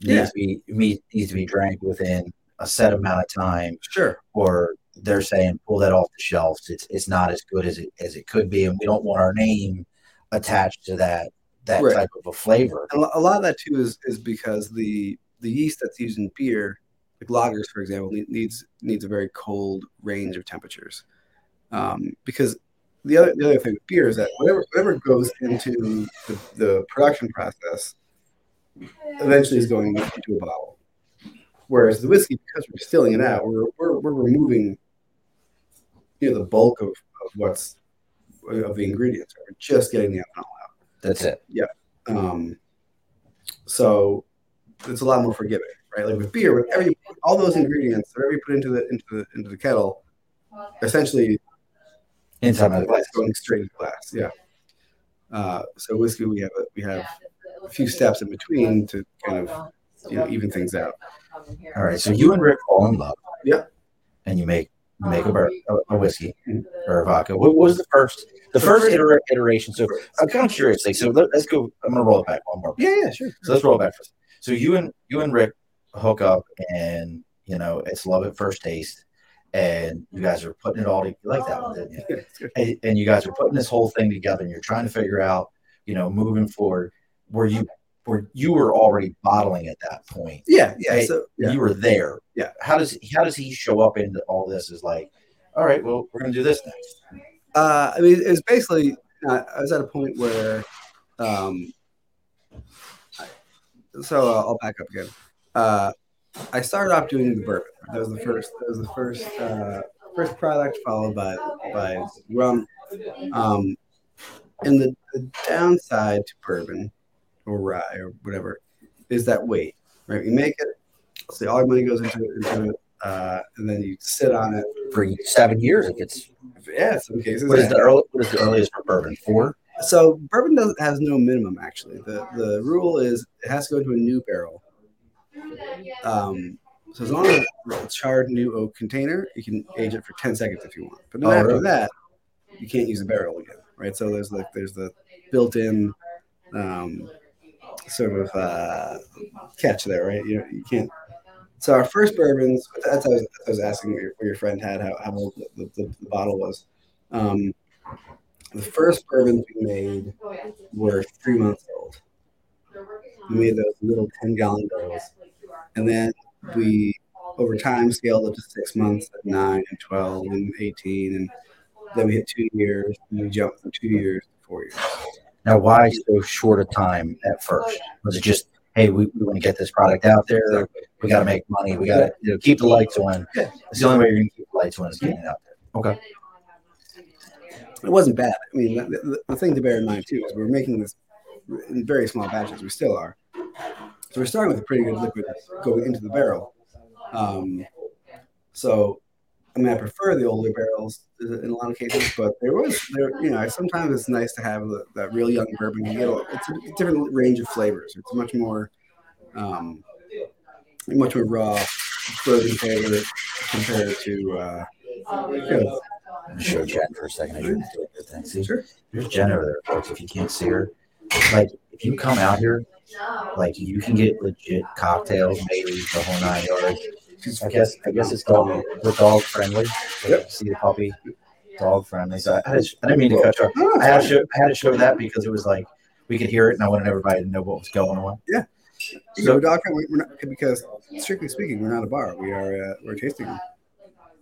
Needs to be me- needs to be drank within a set amount of time, Sure. or they're saying pull that off the shelves. It's it's not as good as it as it could be, and we don't want our name attached to that that Right. type of a flavor. And a lot of that too is is because the the yeast that's used in beer, like lagers, for example, needs needs a very cold range of temperatures. Um, because the other the other thing with beer is that whatever whatever goes into the, the production process eventually is going into a bottle. Whereas the whiskey, because we're distilling it out, we're we're, we're removing you know the bulk of, of what's of the ingredients. We're just getting the ethanol out. That's it. Yeah. Um, so it's a lot more forgiving, right? Like with beer, whatever you put, all those ingredients, whatever you put into the into the into the kettle, essentially Inside the glass. going straight into glass. Yeah. Uh, so whiskey, we have a, we have a few steps in between to kind of you know even things out. All right, so you and Rick fall in love. Yeah. And you make make a, bur- a, whiskey or a vodka. What was the first the first iter- iteration? So I'm kind of curious. Like, so let, us go. I'm gonna roll it back one more. Yeah, yeah, sure. So let's roll it back first. So you and you and Rick hook up, and you know it's love at first taste, and you guys are putting it all. To, you like that one, didn't you? [laughs] Yeah, and, and you guys are putting this whole thing together and you're trying to figure out you know moving forward where you where you were already bottling at that point yeah, yeah. Hey, So yeah. you were there Yeah. how does how does he show up into all this is like all right well we're gonna do this next Uh, I mean, it was basically. Uh, I was at a point where, um, I, so uh, I'll back up again. Uh, I started off doing the bourbon. That was the first. That was the first uh, first product, followed by by rum. Um, and the, the downside to bourbon or rye or whatever is that weight. Right, you make it. So all your money goes into it, into it, uh, and then you sit on it. for seven years if it's Yeah, some cases. what is the early what is the earliest for bourbon four So bourbon does has no minimum actually. The the rule is it has to go into a new barrel. Um, so as long as it's a charred new oak container, you can age it for ten seconds if you want. But then Oh, after really? that, you can't use the barrel again, right? So there's like there's the built-in um, sort of uh, catch there, right? You you can't. So our first bourbons, that's what I was, I was asking where your, where your friend had how, how old the, the, the bottle was. Um, the first bourbons we made were three months old. We made those little 10 gallon barrels. And then we, over time, scaled up to six months, at nine and 12 and 18. And then we hit two years. And we jumped from two years to four years. Now why so short a time at first? was it just hey we, we want to get this product out there. We got to make money. We got to you know, keep the lights on. It's the only way you're gonna keep the lights on is getting it out there. Okay. It wasn't bad. I mean, the, the, the thing to bear in mind, too, is we're making this in very small batches. We still are. So we're starting with a pretty good liquid going into the barrel. Um, so, I mean, I prefer the older barrels in a lot of cases, but there was, there, you know, sometimes it's nice to have the, that real young bourbon. You get a, it's a different range of flavors. It's much more, um, much more raw bourbon flavor compared to, uh, you know, show Jen for a second. I didn't do a good thing. See, Sure. there's Jen over there, folks. If you can't see her, like if you come out here Like you can get legit cocktails, maybe the whole nine yards. I guess I guess it's dog we're dog friendly. Yep. See the puppy, dog friendly. So I, to- I didn't mean to cut you off. I had to show I had to show that because it was like we could hear it, and I wanted everybody to know what was going on. You know, dog, we- we're not, because strictly speaking, we're not a bar. We are uh, we're a tasting room.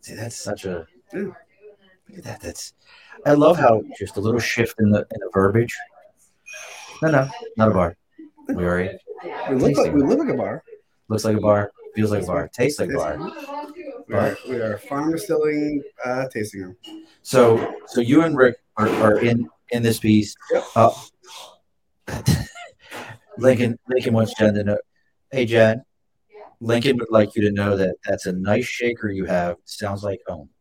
See, that's such a Yeah. look at that. That's I love how just a little shift in the in the verbiage. No, no, not a bar. We are a, We look like we look like a bar. looks like a bar, feels like bar, tastes like bar. We are, we are farm distilling uh, tasting room. So, so you and Rick are, are in in this piece. Yep. Uh, [laughs] Lincoln Lincoln wants Jen to know. Hey Jen, Lincoln would like you to know that that's a nice shaker you have. Sounds like home. [laughs]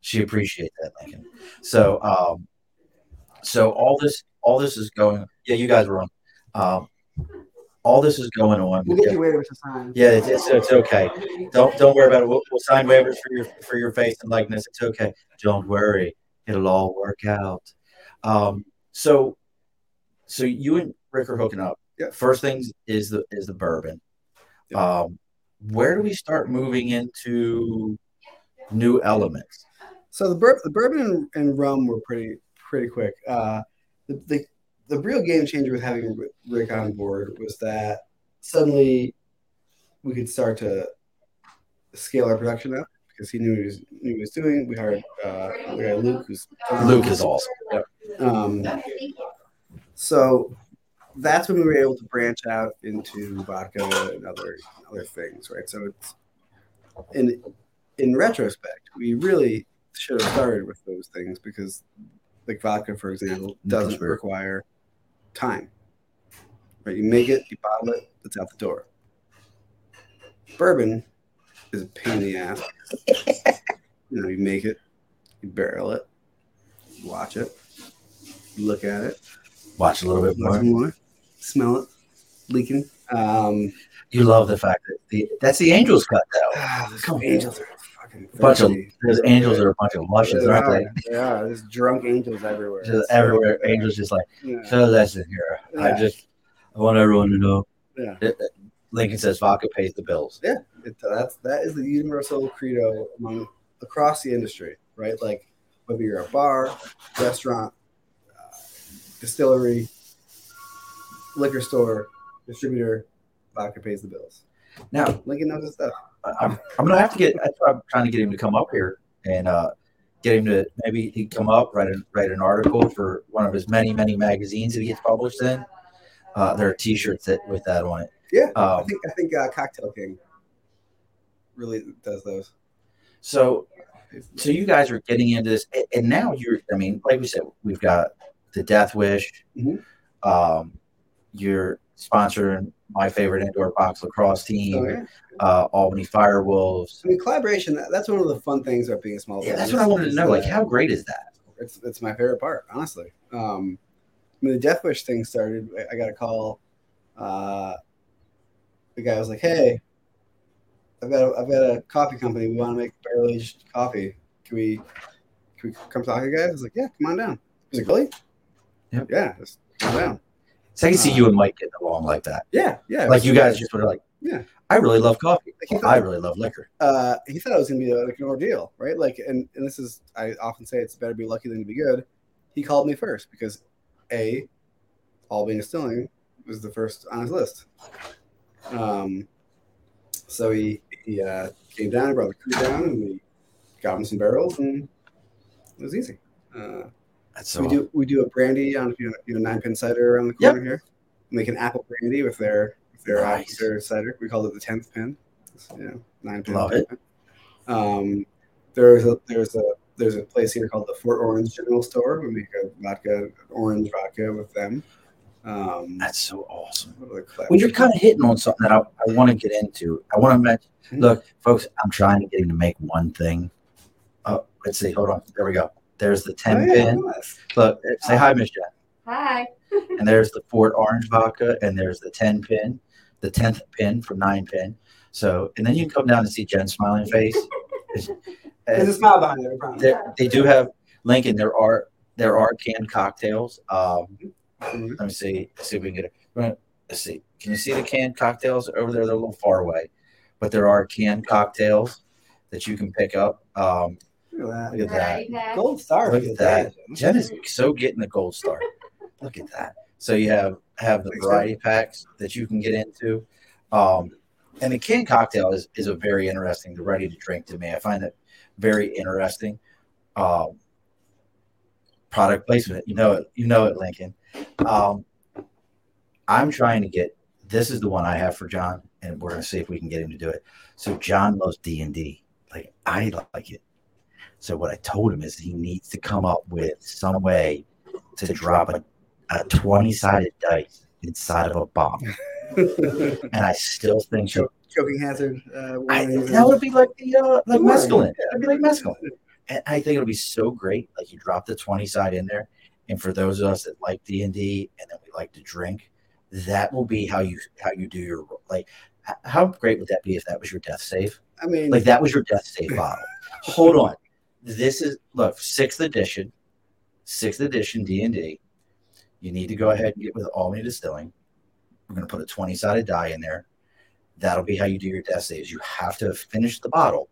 She appreciates that, Lincoln. So, um, so all this all this is going. Yeah, you guys were on. Um, all this is going on. We'll get you waivers to sign. Yeah, it's, it's, it's okay. Don't don't worry about it. We'll, we'll sign waivers for your for your face and likeness. It's okay. Don't worry. It'll all work out. Um, so so you and Rick are hooking up. Yeah. First things is the is the bourbon. Um, where do we start moving into new elements? So the, bur- the bourbon and, and rum were pretty pretty quick. Uh, the, the the real game changer with having Rick on board was that suddenly we could start to scale our production up because he knew what he was, knew what he was doing. We hired uh, we hired Luke, who's Luke is awesome. Um, so that's when we were able to branch out into vodka and other other things, right? So it's in in retrospect, we really should have started with those things because, like vodka, for example, doesn't Sure. require time. Right? You make it, you bottle it, it's out the door. Bourbon is a pain in the ass. [laughs] you know, you make it, you barrel it, you watch it, you look at it, Watch a little bit more. more. Smell it leaking. Um, You love the fact that the that's the angels cut though. ah, those Come on. angels are fucking bunch of those angels are a bunch of lushes, They aren't they? Are. There's drunk angels everywhere. Just It's everywhere, like, angels just like Yeah. so. Listen here, I just I want everyone to know. Yeah. It- Lincoln says vodka pays the bills. It, that's that is the universal credo among across the industry, right? Like whether you're a bar, restaurant, uh, distillery, liquor store, distributor, vodka pays the bills. Now Lincoln knows his stuff. I- I'm, I'm gonna have to get. That's why I'm trying to get him to come up here and uh, get him to maybe he come up write an write an article for one of his many many magazines that he gets published in. Uh, there are T-shirts that with that on it. Yeah, I Um, think I think uh, Cocktail King really does those. so so you guys are getting into this, and- now you're. I mean, like we said, we've got the Death Wish. Mhm. Um, you're sponsoring my favorite indoor box lacrosse team, So, yeah. uh, Albany Firewolves. I mean, collaboration. that- That's one of the fun things about being a small. Yeah, that's what I wanted to know. Like, how great is that? It's it's my favorite part, honestly. Um, when the Death Wish thing started, I- I got a call. Uh, the guy was like, "Hey, I've got a, I've got a coffee company. We want to make barrel aged coffee. Can we can we come talk to you guys?" I was like, "Yeah, come on down." He's like, "Really?" Yep. Yeah, just come down. So I can see you and Mike getting along like that. Yeah, yeah. Like you guys just were like, Yeah. I really love coffee. I really love liquor. uh, he thought it was gonna be like an ordeal, right? Like, and and this is I often say it's better to be lucky than to be good. He called me first because a, Albany Distilling was the first on his list. Um, so he he uh, came down, and brought the crew down, and we got him some barrels, and it was easy. Uh, so we do we do a brandy on you know, you know nine pin cider around the Yep. corner here. We make an apple brandy with their with their, uh, Nice. their cider. We call it the tenth pin. You know, nine pin. Love it. Um, there's a there's a there's a place here called the Fort Orange General Store. We make a vodka, orange vodka with them. Um, that's so awesome. what other class- Well, you're kind of hitting on something that I, I want to get into. I want to mention. Look, folks, I'm trying to get him to make one thing. Oh, let's see. Hold on. There we go. There's the Oh, 10 yeah, pin. nice. Look, say hi, Miss Jen. Hi. [laughs] And there's the Fort Orange vodka, and there's the 10 pin, the 10th pin from 9 pin. So, and then you can come down and see Jen's smiling face. [laughs] There's a smile behind it. I. There- they do have Lincoln. There are there are canned cocktails. Um, Mhm. let me see see if we can get it. Let's see. Can you see the canned cocktails over there? They're a little far away, but there are canned cocktails that you can pick up. Um, Look at look at that. that. Gold star. Look at that. Jen is so getting the gold star. [laughs] Look at that. So you have have the variety packs that you can get into. Um, and the canned cocktail is, is a very interesting, the ready to drink to me. I find it very interesting. Um, product placement, you know it, you know it, Lincoln. Um, I'm trying to get this is the one I have for John, and we're gonna see if we can get him to do it. So John loves D and D, like I like it. So what I told him is he needs to come up with some way to drop a, a 20 sided dice inside of a bomb. [laughs] And I still think that, Choking hazard. Uh, I, that would be like the uh, like Warning. mescaline. That'd be like mescaline. And I think it'll be so great. Like you drop the 20 side in there. And for those of us that like D and D and then we like to drink, that will be how you how you do your like how great would that be if that was your death save? I mean, Like that was your death save bottle. [laughs] Hold on. This is look, sixth edition, sixth edition D and D. You need to go ahead and get with all Albany Distilling. We're gonna put a 20 sided die in there. That'll be how you do your death saves. You have to finish the bottle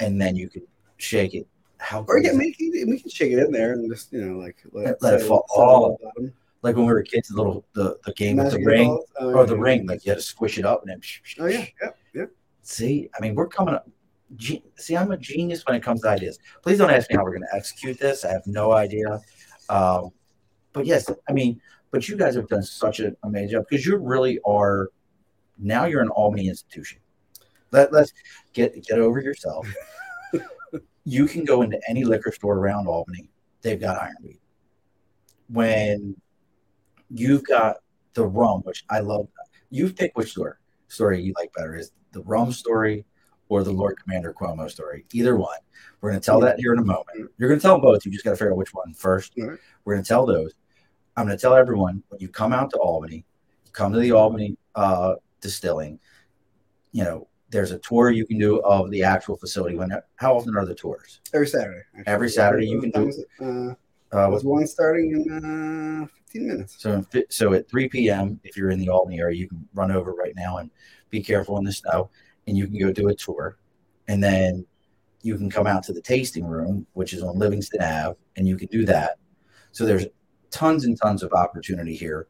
and then you can shake it. How or yeah, we can, we can shake it in there and just you know like Let- let it fall. bottom. like when we were kids, the little the, the game with the ring. Oh, or the yeah. ring, like you had to squish it up and then Oh yeah, yeah, yeah. See, I mean, we're coming up. Ge- See, I'm a genius when it comes to ideas. Please don't ask me how we're going to execute this. I have no idea. Um, but yes, I mean, but you guys have done such an amazing job because you really are now you're an Albany institution. Let, let's get get over yourself. [laughs] you can go into any liquor store around Albany. They've got Ironweed. When you've got the rum, which I love, you pick which store story you like better is the rum story or the Lord Commander Cuomo story. Either one. We're going to tell that here in a moment. You're going to tell both. You just got to figure out which one first. Right. We're going to tell those. I'm going to tell everyone when you come out to Albany, come to the Albany uh, distilling. You know, there's a tour you can do of the actual facility. When how often are the tours? Every Saturday. actually. Every Saturday you can do- it? Uh, Uh, was one starting in uh, 15 minutes. So, so at 3 p.m., if you're in the Albany area, you can run over right now and be careful in the snow, and you can go do a tour, and then you can come out to the tasting room, which is on Livingston Ave, and you can do that. So there's tons and tons of opportunity here,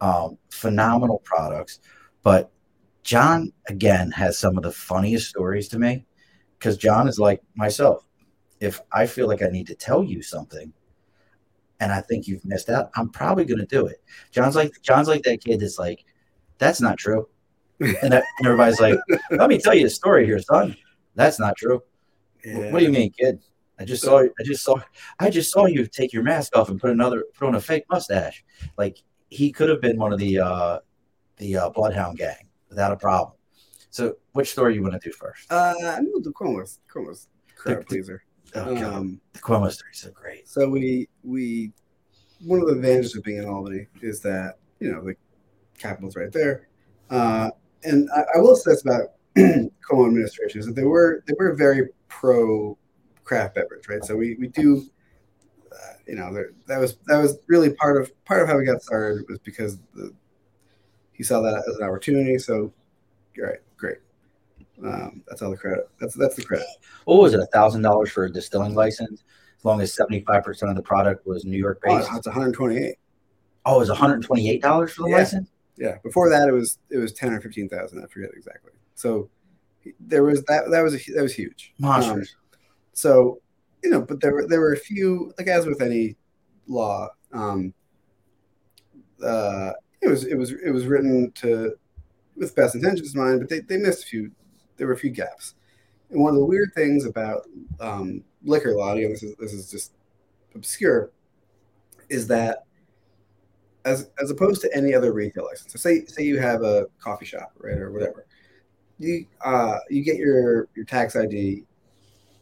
um, phenomenal products, but John again has some of the funniest stories to me because John is like myself. If I feel like I need to tell you something, and I think you've missed out, I'm probably going to do it. John's like John's like that kid that's like, that's not true, and, and everybody's like, let me tell you a story here, son. That's not true. What do you mean, kid? I just saw I just saw I just saw you take your mask off and put another put on a fake mustache. Like he could have been one of the uh the uh, Bloodhound gang without a problem. So which story you want to do first? Uh, I know the Cuomo's Cuomo's crowd The- pleaser. Oh, God. Um, the Cuomo story is so great. so we we one of the advantages of being in Albany is that you know the capital's right there, uh, and I, I will say this about [clears throat] Cuomo administration is that they were they were very pro craft beverage, right? So we we do. Uh, you know, there, that was that was really part of part of how we got started was because the, he saw that as an opportunity. So, all right, great. Um, that's all the credit. That's that's the credit. What was it? A thousand dollars for a distilling license, as long as seventy five percent of the product was New York Oh, based. it's 128. Oh, it was one hundred twenty eight dollars for the Yeah. license. Yeah, before that it was it was ten or fifteen thousand. I forget exactly. So there was that that was a, that was huge. Um, so you know, but there were there were a few like as with any law, um, uh, it was it was it was written to with best intentions in mind, but they, they missed a few. There were a few gaps. And one of the weird things about um, liquor law, again, this is this is just obscure, is that as as opposed to any other retail license. So say say you have a coffee shop, right, or whatever. You uh you get your your tax ID.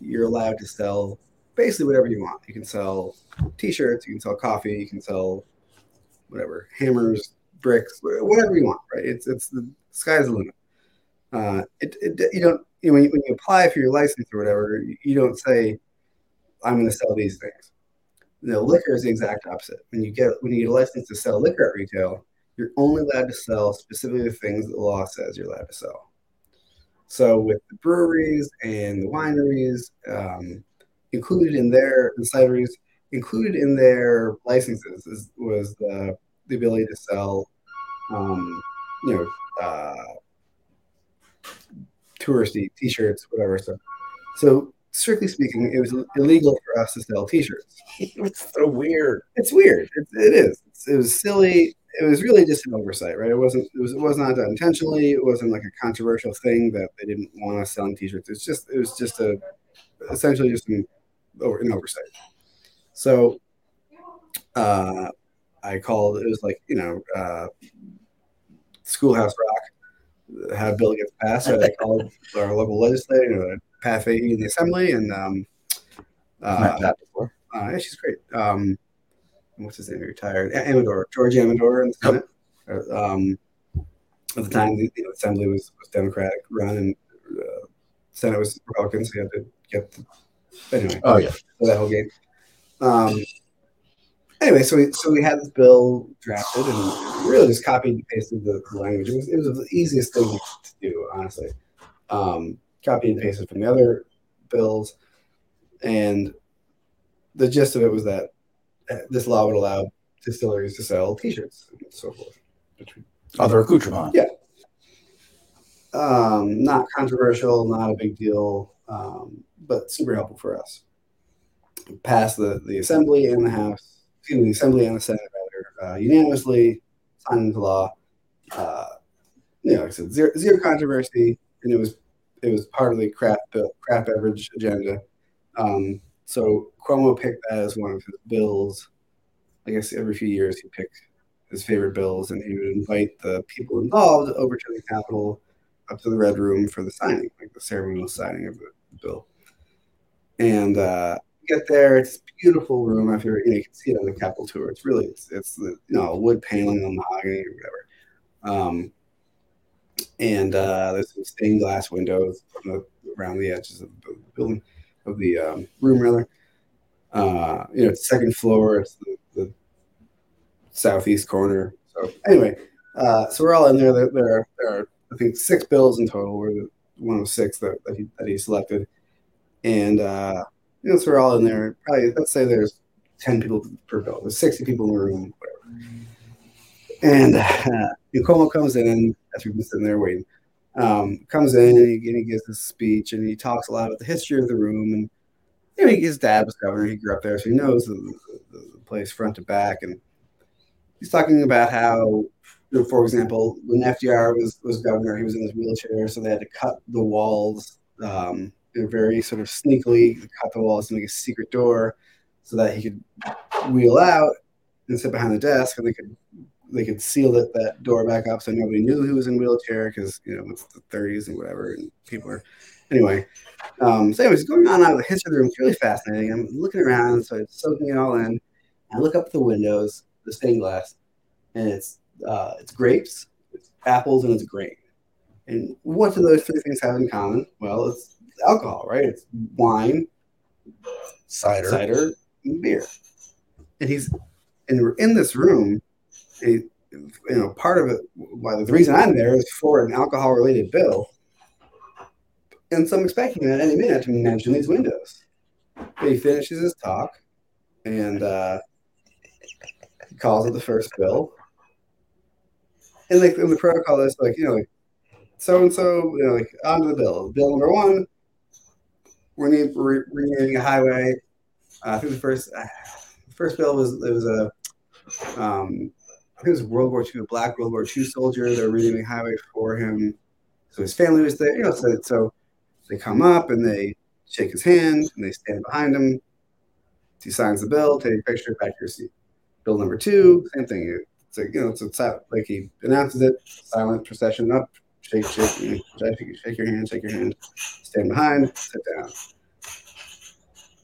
You're allowed to sell basically whatever you want. You can sell T-shirts. You can sell coffee. You can sell whatever hammers, bricks, whatever you want. Right? It's it's the sky's the limit. Uh, it, it you don't you know, when you, when you apply for your license or whatever, you, you don't say I'm going to sell these things. Know, liquor is the exact opposite. When you get when you get a license to sell liquor at retail, you're only allowed to sell specifically the things that the law says you're allowed to sell. So with the breweries and the wineries, um, included in their the cideries, included in their licenses is, was the, the ability to sell, um, you know, uh, touristy T-shirts, whatever. So, so strictly speaking, it was illegal for us to sell T-shirts. [laughs] it's so weird. It's weird. It, it is. It's, it was silly. It was really just an oversight, right? It wasn't. It was. It was not done intentionally. It wasn't like a controversial thing that they didn't want us selling T-shirts. It's just. It was just a, essentially just an, over, an oversight. So, uh, I called. It was like you know, uh, Schoolhouse Rock a bill get passed. So I called our local legislator, you know, Pat Fahy in the assembly, and um, uh, Pat before. uh, yeah, she's great. Um, what's his name? Retired. Amedore, George Amedore in the Senate. Uh, Um, at the time, the, the assembly was, was Democratic run, and uh, Senate was Republican, so you had to get the. Anyway, Oh yeah. that whole game. Um, anyway, so we so we had this bill drafted and really just copied and pasted the, the language. It was, it was the easiest thing to do, honestly. Um, copied and pasted from the other bills, and the gist of it was that uh, this law would allow distilleries to sell T-shirts and so forth. Other accoutrement. um, not controversial, not a big deal, um, but super helpful for us. Passed the, the assembly and the House, excuse me, the assembly and the Senate rather uh, unanimously, signed into law. Uh, you know, like I said, zero, zero controversy, and it was it was part of the craft bill, craft beverage agenda. Um, so Cuomo picked that as one of his bills. I guess every few years he picked his favorite bills, and he would invite the people involved over to the Capitol up to the red room for the signing, like the ceremonial signing of the bill. And uh, get there, it's a beautiful room. You're, you, know, you can see it on the Capitol tour. It's really, it's, it's the you know wood paneling on mahogany or whatever. Um, and uh, there's some stained glass windows around the edges of the building, of the um, room rather. Uh, you know, it's second floor. It's the, the southeast corner. So anyway, uh, so we're all in there. There, there, are, there are I think six bills in total. We're the one of six that, that he that he selected, and uh, you know, so we're all in there. Probably let's say there's ten people per bill. There's sixty people in the room, whatever. And uh, Cuomo comes in as we've been sitting there waiting. Um, comes in and he, and he gives this speech and he talks a lot about the history of the room and you know, his dad was governor. He grew up there, so he knows the, the, the place front to back. And he's talking about how you know, for example, when FDR was, was governor, he was in his wheelchair, so they had to cut the walls um, very sort of sneakily, cut the walls to make a secret door so that he could wheel out and sit behind the desk, and they could they could seal that, that door back up so nobody knew he was in wheelchair because you know it's the 30s and whatever, and people are anyway. Um, so anyways, going on out of the history of the room, it's really fascinating. I'm looking around, so it's soaking it all in. I look up the windows, the stained glass, and it's uh, it's grapes, it's apples, and it's grain. And what do those three things have in common? Well, it's alcohol, right? It's wine, Cider. cider, and beer. And he's and we're in this room. You know, part of it, why the reason I'm there is for an alcohol-related bill. And so I'm expecting at any minute to mention these windows. But he finishes his talk, and uh, he calls it the first bill. And like and the protocol is like, you know, like so and so, you know, like on to the bill. Bill number one, we're name, re- renaming a highway. Uh, I think the first uh, first bill was it was a um, I think it was World War II, a black World War II soldier. They're renaming a highway for him, so his family was there. You know, so so they come up and they shake his hand and they stand behind him. He signs the bill, take a picture, back to your seat. Bill number two, same thing. It's like you know, it's, it's like he announces it, silent procession up, shake, shake, shake, shake your hand, shake your hand, stand behind, sit down.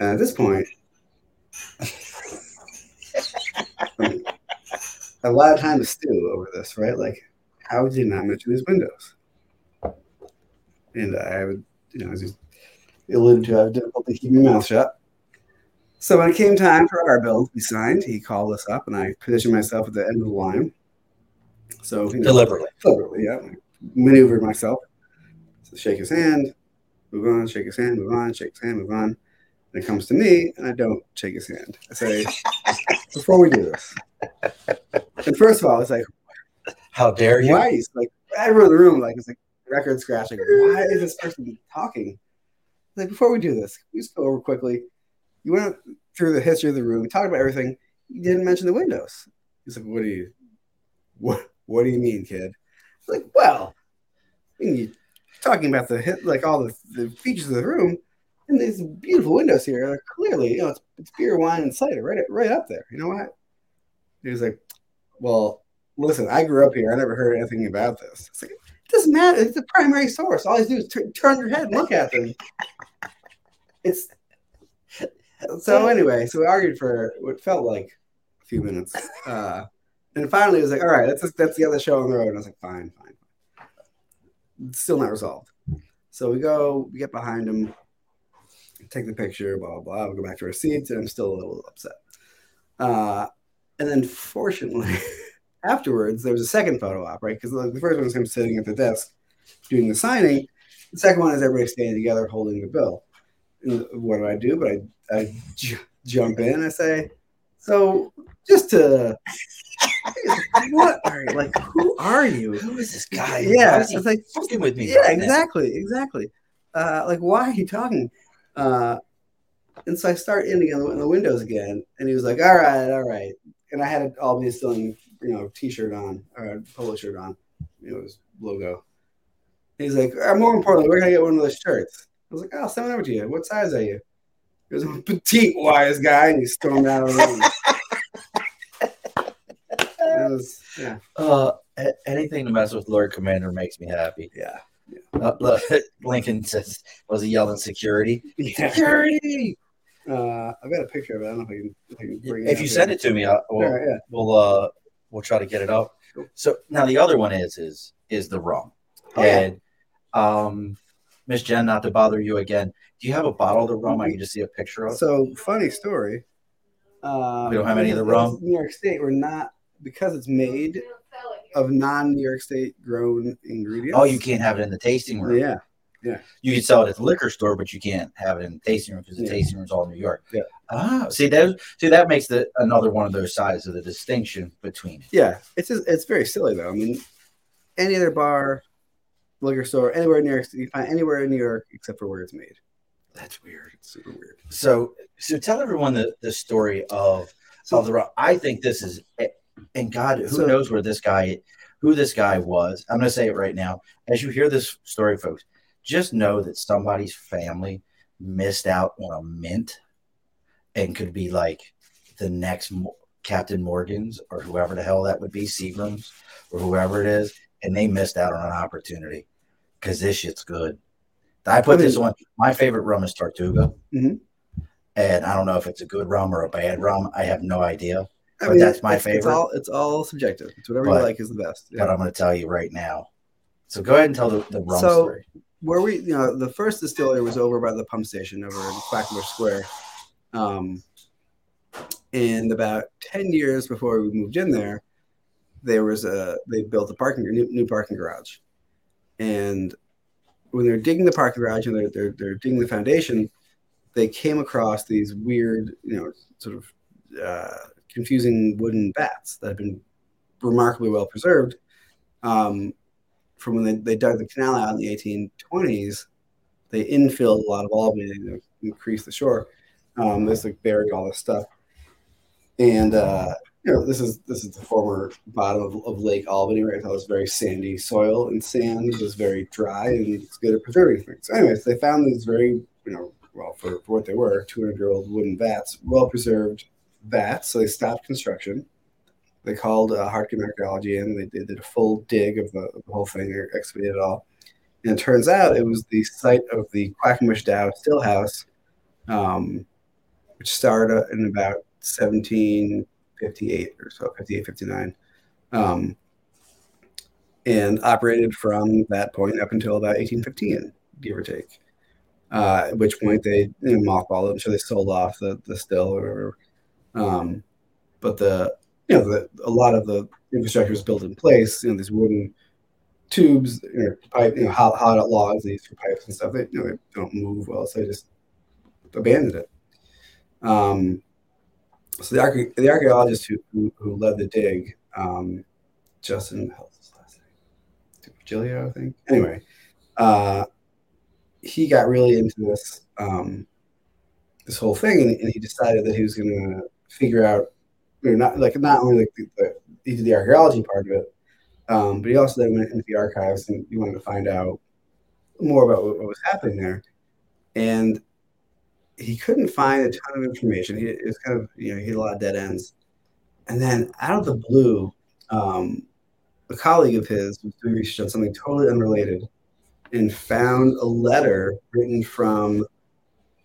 And at this point, [laughs] a lot of time to stew over this, right? Like, how did you not mention these windows? And I would, you know, as you alluded to, I have difficulty keeping my mouth shut. So when it came time for our bill to be signed, he called us up, and I positioned myself at the end of the line. So you know, Deliberately. deliberately, yeah, maneuvered myself. So shake his hand, move on, shake his hand, move on, shake his hand, move on. And it comes to me, and I don't shake his hand. I say, [laughs] before we do this. And first of all, it's like, How dare you? why is like everyone in the room like it's like record scratching. Why is this person talking? Like before we do this, can we just go over quickly. You went through the history of the room, talked about everything. You didn't mention the windows. He's like, "What do you, what What do you mean, kid?" I was like, "Well, I mean, you talking about the hit, like all the, the features of the room, and these beautiful windows here are clearly, you know, it's, it's beer, wine, and cider right right up there. You know what?" He was like, "Well, listen, I grew up here. I never heard anything about this." It's like, it doesn't matter. It's the primary source. All you do is tur- turn your head and look at them. It's so anyway. So we argued for what felt like a few minutes, uh, and finally it was like, "All right, let's that's the other show on the road." And I was like, "Fine, fine." It's still not resolved. So we go, we get behind him, take the picture, blah blah blah. We go back to our seats, and I'm still a little upset. Uh, and then fortunately. [laughs] afterwards, there was a second photo op, right? Because the first one was him sitting at the desk doing the signing. The second one is everybody standing together holding the bill. And what do I do? But I, I j- jump in. I say, so just to [laughs] what are you like? Who are you? Who is this guy? Yeah, it's like fucking with me. yeah, right now? exactly, exactly. Uh, like, why are you talking? Uh, and so I start ending in the, in the windows again, and he was like, "All right, all right." And I had an Albany Distilling, you know, T-shirt on or a polo shirt on, It was logo. He's like, uh, "More importantly, we're gonna get one of those shirts." I was like, "Oh, send it over to you. What size are you?" He was a petite, wise guy, and he stormed out of the room. [laughs] Was, yeah, Uh, anything to mess with Lord Commander makes me happy. yeah, Uh, look, [laughs] Lincoln says, was he yelling security? yeah. Security! Uh, I've got a picture of it. I don't know if I can, if I can bring it. If you send it to me, I'll, we'll, right, yeah. we'll uh we'll try to get it up. So now the other one is is is the rum. Oh, yeah. and um Miss Jen, not to bother you again, do you have a bottle of the rum I can just see a picture of? So funny story. Um, We don't have any of the rum? New York State, we're not because it's made of non-New York State grown ingredients. oh, you can't have it in the tasting room. Yeah, You can sell it at the liquor store, but you can't have it in the tasting room because the Yeah. tasting room's all in New York. Yeah. Ah, see that see that makes the another one of those sides of the distinction between it. yeah. It's just, it's very silly though. I mean, any other bar, liquor store, anywhere in New York, you find anywhere in New York except for where it's made. That's weird. It's super weird. So so tell everyone the, the story of So of the. I think this is and God, who So- knows where this guy who this guy was. I'm gonna say it right now. As you hear this story, folks, just know that somebody's family missed out on a mint and could be like the next Mo- Captain Morgan's or whoever the hell that would be, Seagram's or whoever it is, and they missed out on an opportunity because this shit's good. I put this one. My favorite rum is Tortuga, Mhm. and I don't know if it's a good rum or a bad rum. I have no idea. I But that's my it's, It's favorite. all, it's all subjective. It's whatever But- you like is the best. But I'm going to tell you right now. So go ahead and tell the, the rum So- story. Where we, you know, the first distillery was over by the pump station over in Quackenbush Square. Um, and about 10 years before we moved in there, there was a, they built a parking, new, new parking garage. And when they're digging the parking garage and they're, they're, they're digging the foundation, they came across these weird, you know, sort of uh, confusing wooden bats that have been remarkably well preserved. Um, from when they, they dug the canal out in the 1820s, they infilled a lot of Albany to increase the shore. Um, this like buried all this stuff, and uh, you know this is this is the former bottom of, of Lake Albany, right? So it's very sandy soil, and sand is very dry, and it's good at preserving things. So anyways, they found these very you know well for, for what they were 200 year old wooden vats, well preserved vats. So they stopped construction they called uh, Hartcomb Archaeology in. They, they did a full dig of the, of the whole thing, or excavated it all. And it turns out it was the site of the Quackenbush Dow Stillhouse, um, which started in about 1758 or so, 58, 59, um, and operated from that point up until about 1815, give or take. Uh, at which point they you know, mothballed it. Sure they sold off the, the still or whatever. Um, but the you know, the, a lot of the infrastructure is built in place. You know, these wooden tubes, you know, pipe, you know, hot, hot logs these for pipes and stuff. They, you know, they don't move well, so they just abandoned it. Um, so the, arche- the archaeologist who, who, who led the dig, um, Justin, how's last name? Virgilio, I think. Anyway, uh, he got really into this um, this whole thing, and, and he decided that he was going to figure out, know, not like not only like the, the, the archaeology part of it, um, but he also then went into the archives and he wanted to find out more about what, what was happening there, and he couldn't find a ton of information. He, it was kind of you know he had a lot of dead ends, and then out of the blue, um, a colleague of his was doing research on something totally unrelated, and found a letter written from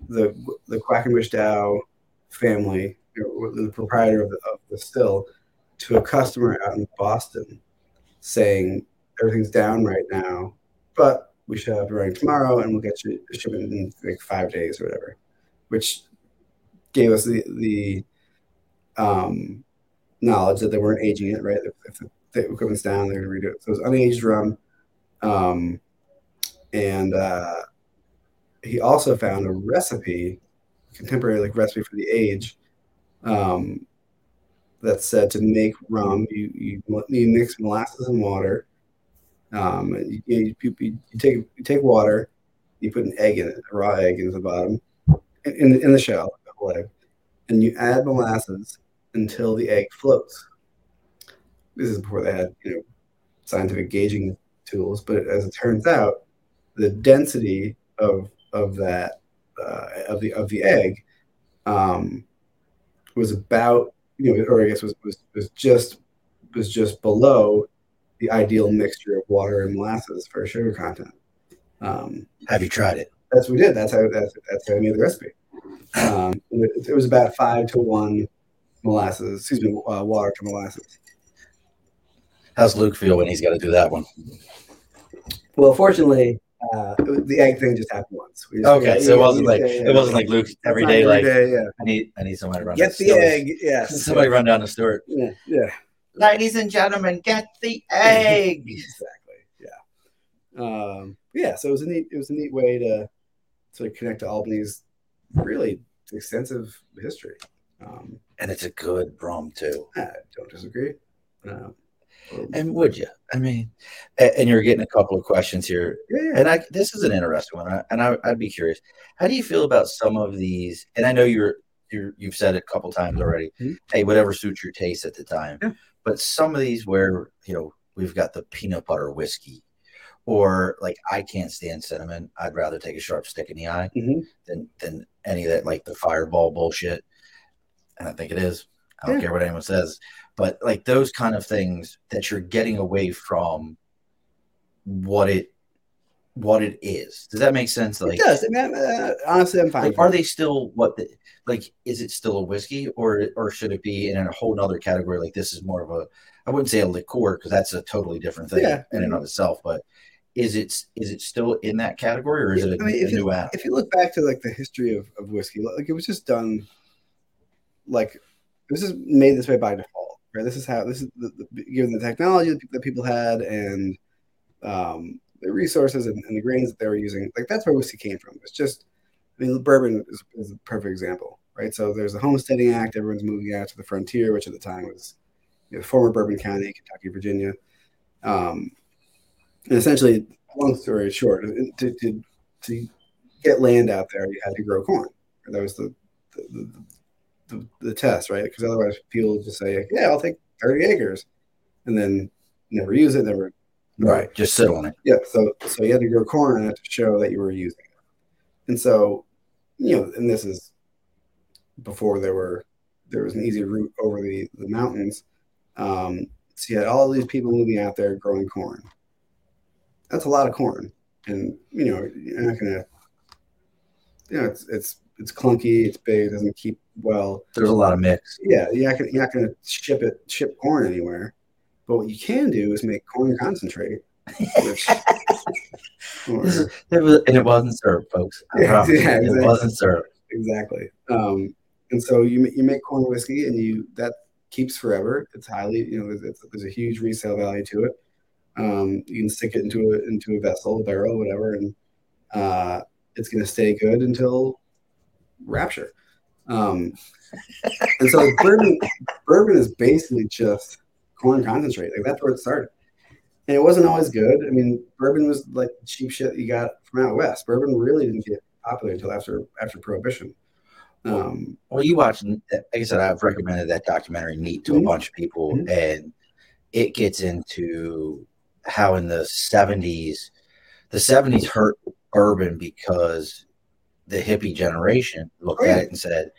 the the Quackenbush Dow family, the proprietor of the, the still, to a customer out in Boston, saying everything's down right now, but we should have it running tomorrow, and we'll get you a shipment in like five days or whatever, which gave us the the um, knowledge that they weren't aging it right. If, if the equipment's down, they're going to redo it. So it was unaged rum. Um, and uh, he also found a recipe, contemporary like recipe for the age, um, that said to make rum, you, you, you mix molasses and water. Um, you, you, you, take you take water, you put an egg in it, a raw egg in the bottom, in, in, in the shell, the whole egg, and you add molasses until the egg floats. This is before they had you know scientific gauging tools, but as it turns out, the density of of that uh, of the of the egg um, was about you know, or I guess was, was was just was just below the ideal mixture of water and molasses for sugar content. Um, Have you tried it? That's what we did. That's how that's, that's how I made the recipe. Um, it, it, was about five to one molasses, excuse me, uh, water to molasses. How's Luke feel when he's got to do that one? Well, fortunately, uh, the egg thing just happened once. Just, okay, so it wasn't like day, it wasn't like Luke every day. Like day, yeah. I need I need somebody to run. Get the egg. Yes. [laughs] Somebody run down the store. Yeah. Yeah. Ladies and gentlemen, get the egg. [laughs] exactly. Yeah. Um, yeah. So it was a neat. It was a neat way to sort of connect to Albany's really extensive history. Um, and it's a good rum too. I don't disagree. Um, and would you? I mean, and you're getting a couple of questions here, yeah. and I this is an interesting one, and I, would be curious. How do you feel about some of these? And I know you're you you've said it a couple times already. Mm-hmm. Hey, whatever suits your taste at the time. Yeah. But some of these where you know we've got the peanut butter whiskey, or like I can't stand cinnamon. I'd rather take a sharp stick in the eye mm-hmm. than than any of that like the fireball bullshit. And I think it is. I don't yeah. care what anyone says but like those kind of things that you're getting away from what it what it is. Does that make sense? Like, it does. I mean, uh, honestly, I'm fine. Like, are they still what? The, like, is it still a whiskey, or or should it be in a whole other category? Like, this is more of a. I wouldn't say a liqueur because that's a totally different thing yeah. in and of itself. But is it is it still in that category, or is it a, I mean, a new you, app? If you look back to like the history of, of whiskey, like it was just done, like it was just made this way by default right? This is how this is the, the, given the technology that people had and um, the resources and, and, the grains that they were using. Like that's where whiskey came from. It's just, I mean, bourbon is, is, a perfect example, right? So there's the Homesteading Act. Everyone's moving out to the frontier, which at the time was you know, former Bourbon County, Kentucky, Virginia. Um, and essentially, long story short, to, to, to get land out there, you had to grow corn. That was the, the, the the, the test, right? Because otherwise, people just say, "Yeah, I'll take 30 acres," and then never use it, never. Right, just sit on it. Yeah, so so you had to grow corn on it to show that you were using it, and so you know, and this is before there were there was an easy route over the the mountains. Um, so you had all these people moving out there growing corn. That's a lot of corn, and you know you're not gonna. You know, it's it's it's clunky, it's big, it doesn't keep well. There's a lot of mix. Yeah, you're not gonna, you're not going to ship it ship corn anywhere. But what you can do is make corn concentrate. Which, [laughs] or, is, [laughs] it was, and it wasn't served, folks. Yeah, yeah, exactly. It wasn't served. Exactly. Um, and so you you make corn whiskey, and you that keeps forever. It's highly, you know, there's, there's a huge resale value to it. Um, you can stick it into a into a vessel, a barrel, whatever, and uh, it's going to stay good until rapture. Um, [laughs] and so bourbon, bourbon is basically just corn concentrate. Like that's where it started. And it wasn't always good. I mean, bourbon was like cheap shit you got from out west. Bourbon really didn't get popular until after after prohibition. Um, well, you watched, like I said, I've recommended that documentary Neat to mm-hmm. a bunch of people, mm-hmm. and it gets into how in the 70s, the 70s hurt bourbon because the hippie generation looked yeah. at it and said,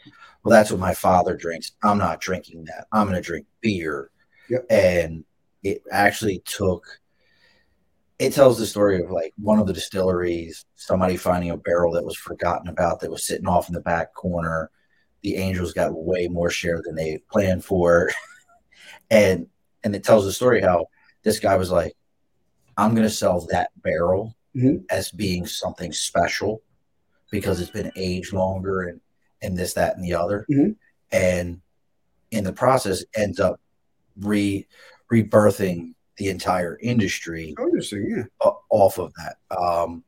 well, that's what my father drinks. I'm not drinking that. I'm going to drink beer. Yep. And it actually took, it tells the story of like one of the distilleries, somebody finding a barrel that was forgotten about that was sitting off in the back corner. The Angels got way more share than they planned for. [laughs] and, and it tells the story how this guy was like, I'm going to sell that barrel mm-hmm. as being something special because it's been aged longer and and this that and the other. Mm-hmm. and in the process ends up re rebirthing the entire industry oh, yeah. off of that. Um,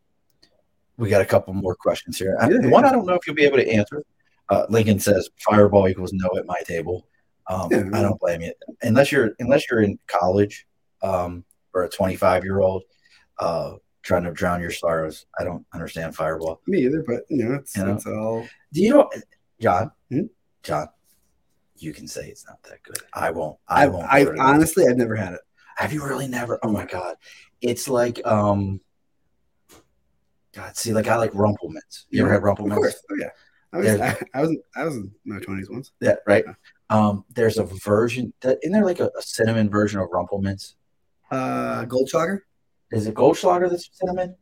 we got a couple more questions here. Yeah, one i don't know if you'll be able to answer uh, lincoln says fireball equals no at my table. Um, yeah, i don't blame you. Unless you're unless you're in college um, or a 25 year old uh, trying to drown your sorrows. I don't understand Fireball. Me either, but you know, it's, you know? it's all. Do you know, John? Hmm? John, you can say it's not that good. I won't. I, I won't. I honestly, I've never had it. Have you really never? Oh my god, it's like um. God, see, like I like Rumple Minze. You ever had Rumple Minze? Oh yeah. I was, [laughs] I, I, was I was in my twenties once. Yeah, right. Um, there's a version that isn't there like a, a cinnamon version of Rumple Minze? Uh, Goldschlager. Is it Goldschlager that's cinnamon?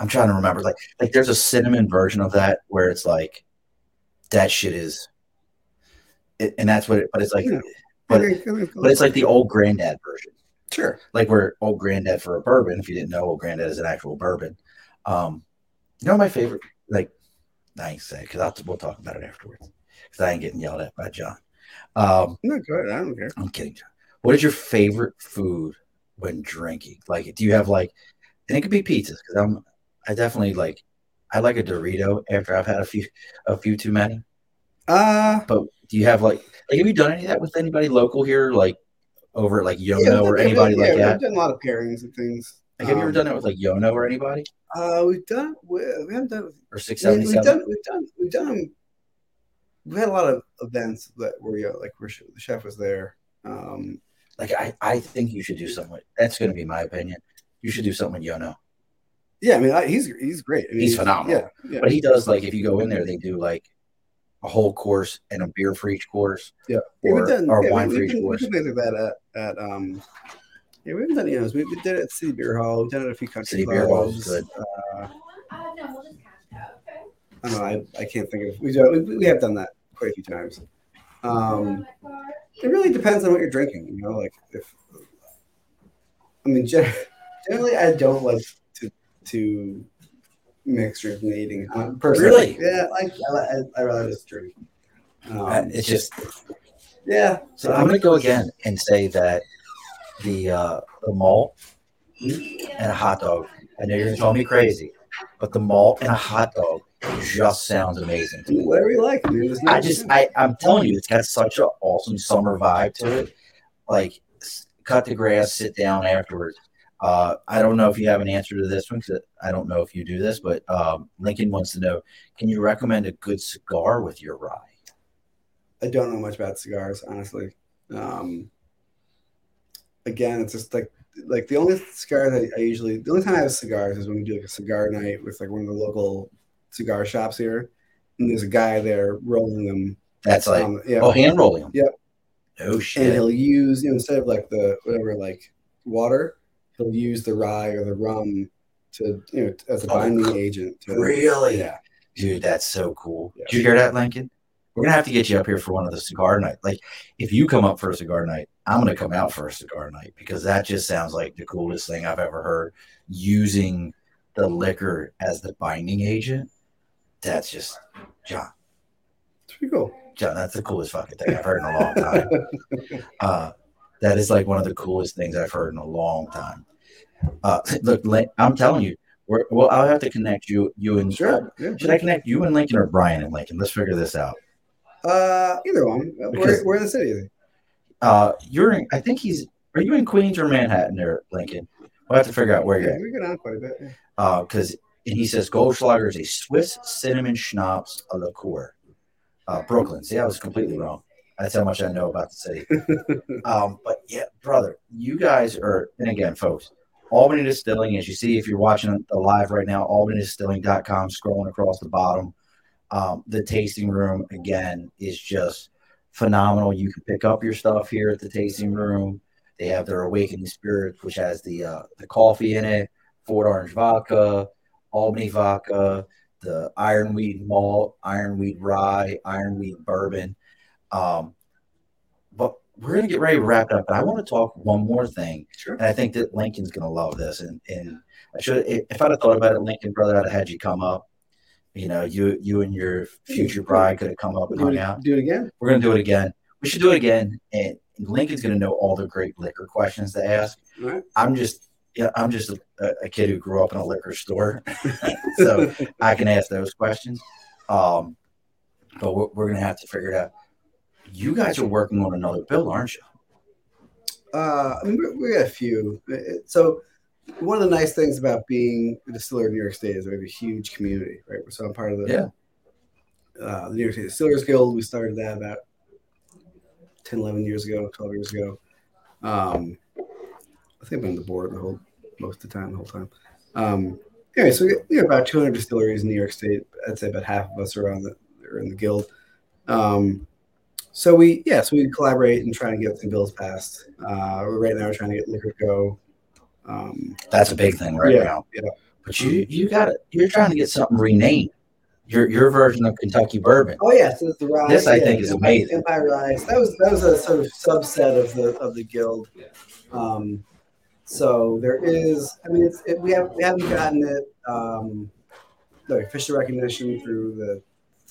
I'm trying to remember. Like, like there's a cinnamon version of that where it's like that shit is, it, and that's what it. But it's like, yeah. but, but it's like the old granddad version. Sure. Like we're old granddad for a bourbon. If you didn't know, old granddad is an actual bourbon. Um, you know my favorite. Like, I ain't say because we'll talk about it afterwards. Because I ain't getting yelled at by John. Um, no, good. I don't care. I'm kidding, John. What is your favorite food when drinking? Like, do you have like, and it could be pizzas because I'm, I definitely like, I like a Dorito after I've had a few, a few too many. Uh, but do you have like, like, have you done any of that with anybody local here, like over at like Yono yeah, or anybody yeah, like that? We've done a lot of pairings and things. Like, have um, you ever um, done it with like Yono or anybody? Uh, we've done. We, we haven't done. Or six seventy seven. We've done. We've done. We've done. We've had a lot of events that were you know, like where the chef was there. Um, like I, I think you should do something. With, that's going to be my opinion. You should do something with Yono. Yeah, I mean I, he's he's great. I mean, he's phenomenal. Yeah, yeah, but he does like if you go in there, they do like a whole course and a beer for each course. Yeah, or, done, or yeah, wine we, for each we, course. We did that at, at um. Yeah, we haven't done know we, we did it at City Beer Hall. We've done it at a few country City Beer Hall is good. Uh, I don't know. I, I can't think of we do we, we have done that quite a few times. Um, it really depends on what you're drinking. You know, like if I mean, generally, I don't like to to mix drinking and eating. Um, personally, really? Yeah, like I, I, rather just drink. Um, it's just yeah. So I'm gonna go again and say that the uh, the malt and a hot dog. I know you're gonna call me crazy, but the malt and a hot dog just sounds amazing. To me. Whatever you like. dude. I just I I'm telling you, it's got such an awesome summer vibe to it. Like cut the grass, sit down afterwards. Uh, I don't know if you have an answer to this one because I don't know if you do this, but um, Lincoln wants to know: Can you recommend a good cigar with your rye? I don't know much about cigars, honestly. Um, again, it's just like like the only cigar that I usually the only time I have cigars is when we do like a cigar night with like one of the local cigar shops here, and there's a guy there rolling them. That's like um, yeah, oh, hand rolling them. Yep. Oh shit! And he'll use you know, instead of like the whatever like water, he'll use the rye or the rum to you know as a oh, binding agent. To, really? Yeah. Dude, that's so cool. Yeah. Did you hear that, Lincoln? We're gonna have to get you up here for one of the cigar night. Like, if you come up for a cigar night, I'm gonna come out for a cigar night because that just sounds like the coolest thing I've ever heard. Using the liquor as the binding agent, that's just John. It's pretty cool. John, that's the coolest fucking thing I've heard in a long time. [laughs] Uh, that is like one of the coolest things I've heard in a long time. Uh, [laughs] look, I'm telling you, we're, well, I'll have to connect you, you and Sure. Yeah. Should I connect you and Lincoln or Brian and Lincoln? Let's figure this out. Uh, either one. Where, Because- where in the city is he? Uh, you're in, I think he's, are you in Queens or Manhattan there, Lincoln? We'll have to figure out where you're Yeah, at. we get on quite a bit. yeah. Uh, cause, and he says Goldschlager is a Swiss cinnamon schnapps a liqueur. Uh, Brooklyn. See, I was completely wrong. That's how much I know about the city. [laughs] um, but yeah, brother, you guys are, and again, folks, Albany Distilling, as you see, if you're watching the live right now, albanydistilling.com, scrolling across the bottom. Um, the tasting room, again, is just phenomenal. You can pick up your stuff here at the tasting room. They have their Awakening Spirits, which has the uh, the coffee in it, Fort Orange vodka, Albany vodka, the Ironweed malt, Ironweed rye, Ironweed bourbon. Um, but we're gonna get ready to wrap it up. But I want to talk one more thing, Sure. and I think that Lincoln's gonna love this. And and I should, if I'd have thought about it, Lincoln, brother, I'd have had you come up. You know, you you and your future bride could have come up and Do hung it, out. do it again. We're gonna do it again. We should do it again, and Lincoln's gonna know all the great liquor questions to ask. Right. I'm just, yeah, I'm just a, a kid who grew up in a liquor store, [laughs] so I can ask those questions. Um, but we're, we're gonna have to figure it out. You guys are working on another bill, aren't you? Uh, I mean, we, we got a few. So, one of the nice things about being a distiller in New York State is we have a huge community, right? So, I'm part of the Yeah. uh, the New York State Distillers Guild. We started that about 10, 11 years ago, 12 years ago. Um, I think I've been on the board the whole most of the time, the whole time. Um, anyway, so we have about 200 distilleries in New York State. I'd say about half of us are on the are in the guild. Um, so we yeah, so we collaborate and try and get some bills passed. Uh, right now we're trying to get Liquor Go. Um, That's a big thing right Yeah, now. yeah. But you you got it. You're trying to get something renamed. Your your version of Kentucky bourbon. oh yeah, so the rye. This, I yeah, think, is amazing. Empire Rye. That was that was a sort of subset of the of the guild. Um, so there is. I mean, it's it, we have we haven't gotten it. Um, the official recognition through the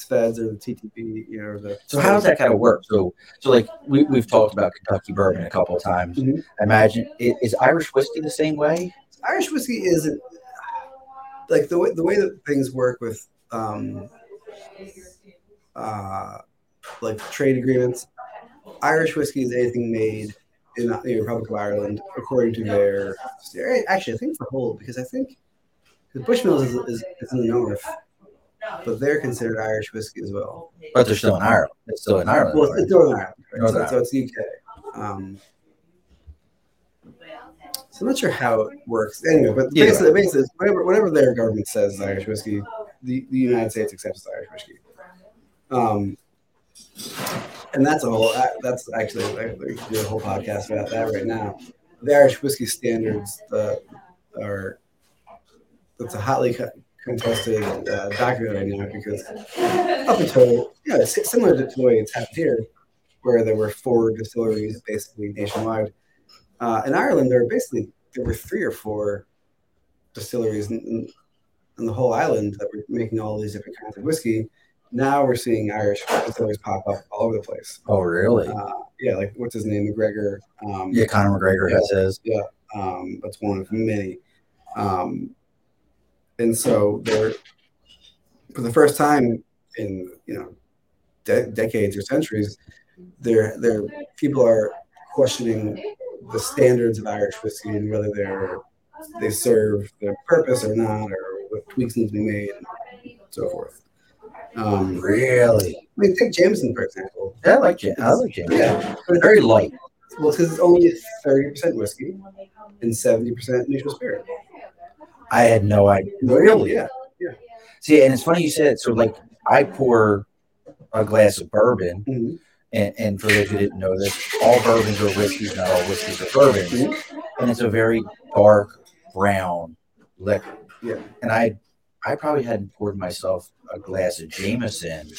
Feds or the TTB. You know, the So how does that kind of work? So so like we we've talked about Kentucky bourbon a couple of times. Mhm. Imagine is Irish whiskey the same way? Irish whiskey isn't like the way the way that things work with um, uh, like trade agreements. Irish whiskey is anything made in the Republic of Ireland according to their. Actually, I think for whole because I think the Bushmills is, is, is in the north, but they're considered Irish whiskey as well. But they're still in Ireland. They're still in Ireland. Well, right? it's Northern Ireland, right? Northern so, so it's UK. Um, so I'm not sure how it works. Anyway, but Yeah. basically, basically, whatever whatever their government says is Irish whiskey, the, the United States accepts Irish whiskey. Um, and that's a whole. That's actually like, we could do a whole podcast about that right now. The Irish whiskey standards uh, are that's a hotly co- contested uh, document right now because up until yeah, it's similar to the way it's happened here, where there were four distilleries basically nationwide. Uh, in Ireland, there were basically there were three or four distilleries in, in, in the whole island that were making all these different kinds of whiskey. Now we're seeing Irish distilleries pop up all over the place. Oh really? Uh, yeah, like what's his name, McGregor. Um, Yeah, Conor McGregor has his. Yeah, um, that's one of many. Um, and so they're for the first time in you know de- decades or centuries, there there people are questioning the standards of Irish whiskey and whether they're they serve their purpose or not, or what tweaks need to be made, and so forth. Um, Really? I mean, take Jameson for example. Yeah, I like Jam. I like Jam. Yeah, Very light. well, because it's only thirty percent whiskey and seventy percent neutral spirit. I had no idea. Really? Yeah. See, and it's funny you said so. Like, I pour a glass of bourbon, Mhm. and, and for those who didn't know this, all bourbons are whiskeys, not all whiskeys are bourbons, and it's a very dark brown liquor. Yeah. And I, I probably hadn't poured myself a glass of Jameson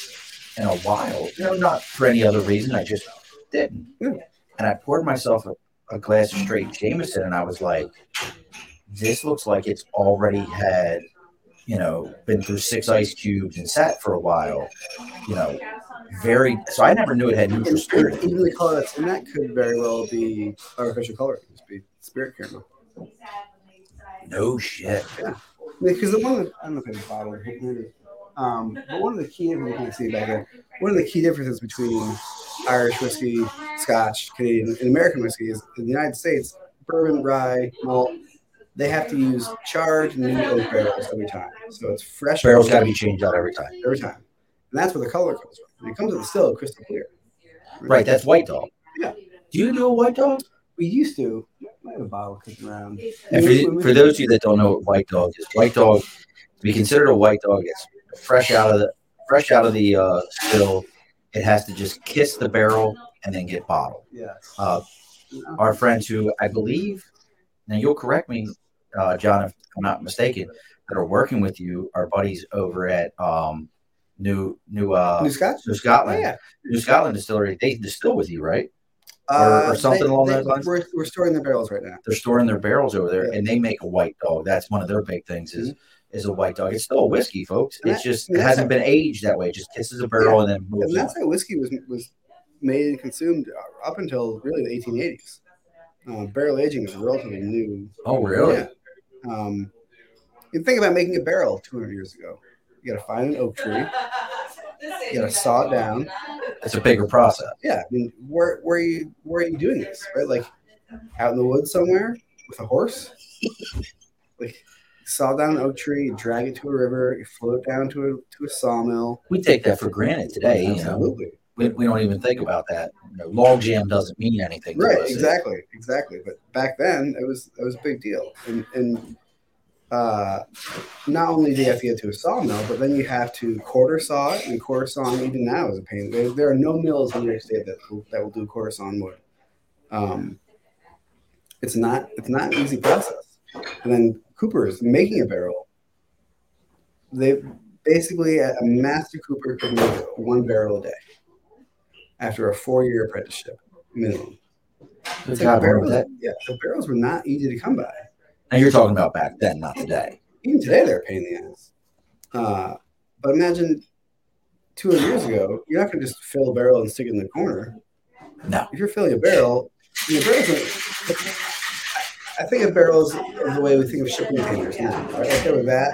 in a while. You know, not for any other reason. I just didn't. Yeah. And I poured myself a, a glass of straight Jameson, and I was like, "This looks like it's already had." you know, been through six ice cubes and sat for a while, you know, very. So I never knew it had And neutral spirit. even the color that's in that could very well be artificial color. It could be spirit caramel. No shit. Yeah. Because the one, I don't know if it's bottled, um, but one of the key differences, you can see back there, one of the key differences between Irish whiskey, Scotch, Canadian, and American whiskey is in the United States, bourbon, rye, malt, they have to use charred new oak barrels every time. So it's fresh. Barrels got to be changed out every time. every time. And that's where the color comes from. And It comes with the still crystal clear. Right. That's white dog. Yeah. Do you do a white dog? We used to. I have a bottle kicking around. And for, for those of you that don't know what white dog is, white dog to be considered a white dog, it's fresh out of the fresh out of the uh, still. It has to just kiss the barrel and then get bottled. Yeah. Uh, our friends who I believe, now you'll correct me, uh, John, if I'm not mistaken, that are working with you are buddies over at um, New New uh, New Scotch? New Scotland. yeah. New Scotland Distillery. They distill with you, right? Or- or something along those lines? Uh, We're, we're storing the barrels right now. They're storing their barrels over there, Yeah. and they make a white dog. That's one of their big things is is a white dog. It's still a whiskey, folks. And It's just it hasn't been aged that way. It just kisses a barrel and then moves And on. that's how whiskey was was made and consumed up until really the 1880s. Uh, barrel aging is relatively new. Oh, really? Yeah. Um, you think about making a barrel 200 years ago. You got to find an oak tree. You got to saw it down. It's a bigger process. Yeah, I mean, where where are you where are you doing this? Right, like out in the woods somewhere with a horse. [laughs] like saw down an oak tree, you drag it to a river, you float it down to a to a sawmill. We take that for granted today. You know, Absolutely. We, we don't even think about that. You know, log jam doesn't mean anything. to Right, us. exactly, exactly. But back then, it was it was a big deal, and and uh, not only do you have to get to a sawmill, but then you have to quarter saw it, and quarter sawing even now is a pain. There, there are no mills in New York State that will, that will do quarter sawn wood. Um, it's not it's not an easy process. And then Cooper's making a barrel. They basically a master Cooper could make one barrel a day after a four year apprenticeship minimum. Good It's God, barrels, that- yeah, the barrels were not easy to come by. Now you're talking about back then, not today. Even today, they're a pain in the ass. Uh, but imagine 200 years ago, you're not going to just fill a barrel and stick it in the corner. No. If you're filling a barrel, your barrels are, I think of barrels of the way we think of shipping containers now. Right? Like they were that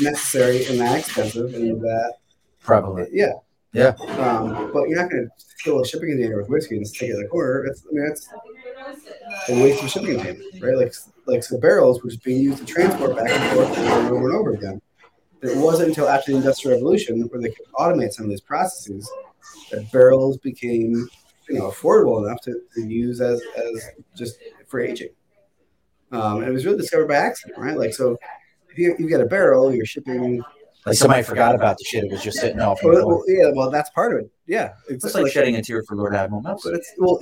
necessary and that expensive and that, Probably. yeah. Yeah. Um, but you're not going to fill a shipping container with whiskey and stick it in the corner. It's, I mean, that's a waste of a shipping container, right? Like, like so barrels was being used to transport back and forth over and over and over again. It wasn't until after the Industrial Revolution where they could automate some of these processes that barrels became, you know, affordable enough to, to use as, as just for aging. Um, and it was really discovered by accident, right? Like, so if you, you get a barrel, you're shipping. Like somebody forgot about the shit. It was just sitting off. Well, well, yeah, well, that's part of it. Yeah, It's like shedding a tear for Lord Admiral Nelson. But it's well,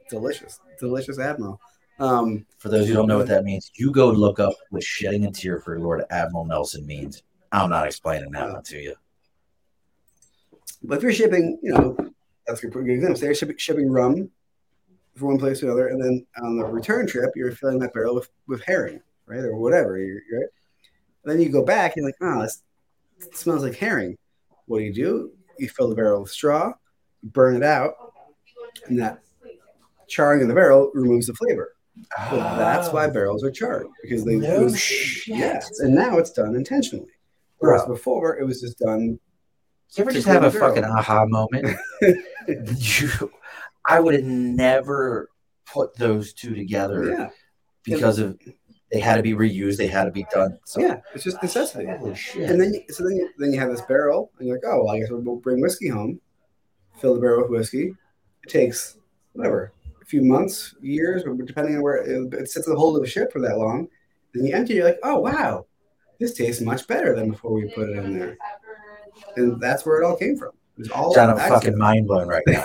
[laughs] delicious, delicious admiral. Um, For those who don't know what that means, you go look up what shedding a tear for Lord Admiral Nelson means. I'm not explaining that one to you. but if you're shipping, you know, that's a good example. Say you're shipping, shipping rum from one place to another, and then on the return trip, you're filling that barrel with, with herring, right, or whatever. Right? Then you go back, and you're like, oh, this it smells like herring. What do you do? You fill the barrel with straw, burn it out, and that charring of the barrel removes the flavor. So that's why ah. barrels are charred because they No shit. Yes, and now it's done intentionally. Whereas Bro. before it was just done. You ever just have a fucking aha moment? [laughs] you, I would have never put those two together Yeah, because of they had to be reused, they had to be done. So, yeah, it's just necessity. holy shit. And then, you- so then, you, then you have this barrel, and you're like, oh, well, I guess we'll bring whiskey home, fill the barrel with whiskey. It takes whatever, a few months, years, or depending on where it, it sits in the hold of a ship for that long. Then you empty, you're like, oh wow, this tastes much better than before we put it in there. And that's where it all came from. It was all John, I'm fucking mind blown right now.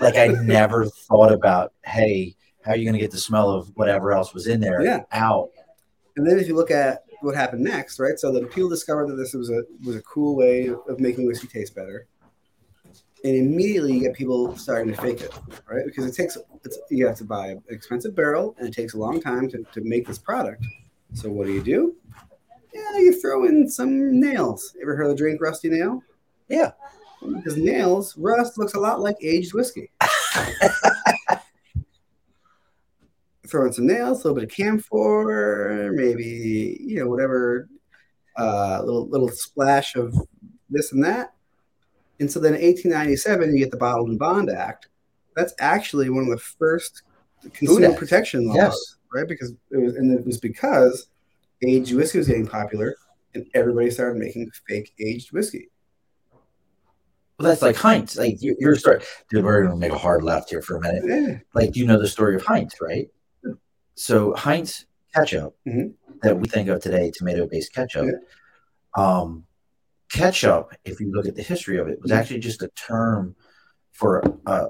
like I never thought about, hey, how are you gonna get the smell of whatever else was in there Yeah. out? And then if you look at what happened next, right? So the people discovered that this was a was a cool way of making whiskey taste better. And immediately you get people starting to fake it, right? Because it takes it's you have to buy an expensive barrel and it takes a long time to, to make this product. So what do you do? Yeah, you throw in some nails. Ever heard of the drink rusty nail? Yeah. Because nails rust looks a lot like aged whiskey. [laughs] Throw in some nails, a little bit of camphor, maybe you know whatever, uh, little little splash of this and that. And so then, in 1897, you get the Bottled in Bond Act. That's actually one of the first consumer protection laws, Yes. right? Because it was, and it was because aged whiskey was getting popular, and everybody started making fake aged whiskey. Well, that's like Heinz. Like you, you're story, dude. We're gonna make a hard left here for a minute. Yeah. Like you know the story of Heinz, right? So Heinz ketchup Mhm. that we think of today, tomato-based ketchup. Um, ketchup, if you look at the history of it, was Mhm. actually just a term for a,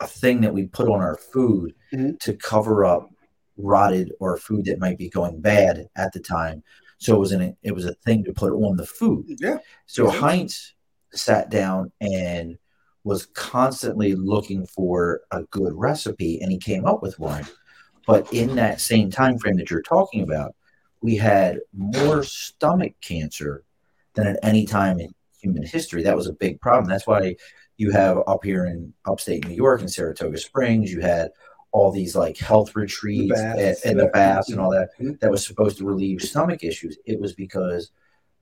a thing that we put on our food Mhm. to cover up rotted or food that might be going bad at the time. So it was an it was a thing to put on the food. Yeah. So sense. Heinz sat down and was constantly looking for a good recipe, and he came up with one. But in that same time frame that you're talking about, we had more stomach cancer than at any time in human history. That was a big problem. That's why you have up here in upstate New York in Saratoga Springs, you had all these like health retreats and, baths. and the baths and all that Mhm. that was supposed to relieve stomach issues. It was because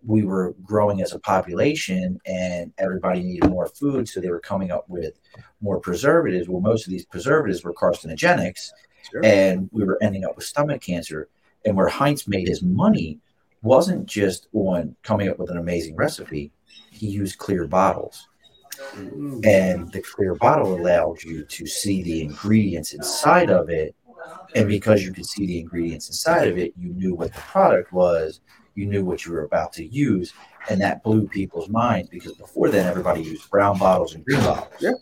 we were growing as a population and everybody needed more food, so they were coming up with more preservatives. Well, most of these preservatives were carcinogenics, Sure. and we were ending up with stomach cancer. And where Heinz made his money wasn't just on coming up with an amazing recipe. He used clear bottles, Mm. and the clear bottle allowed you to see the ingredients inside of it. And because you could see the ingredients inside of it, you knew what the product was, you knew what you were about to use, and that blew people's minds because before then everybody used brown bottles and green bottles. Yeah.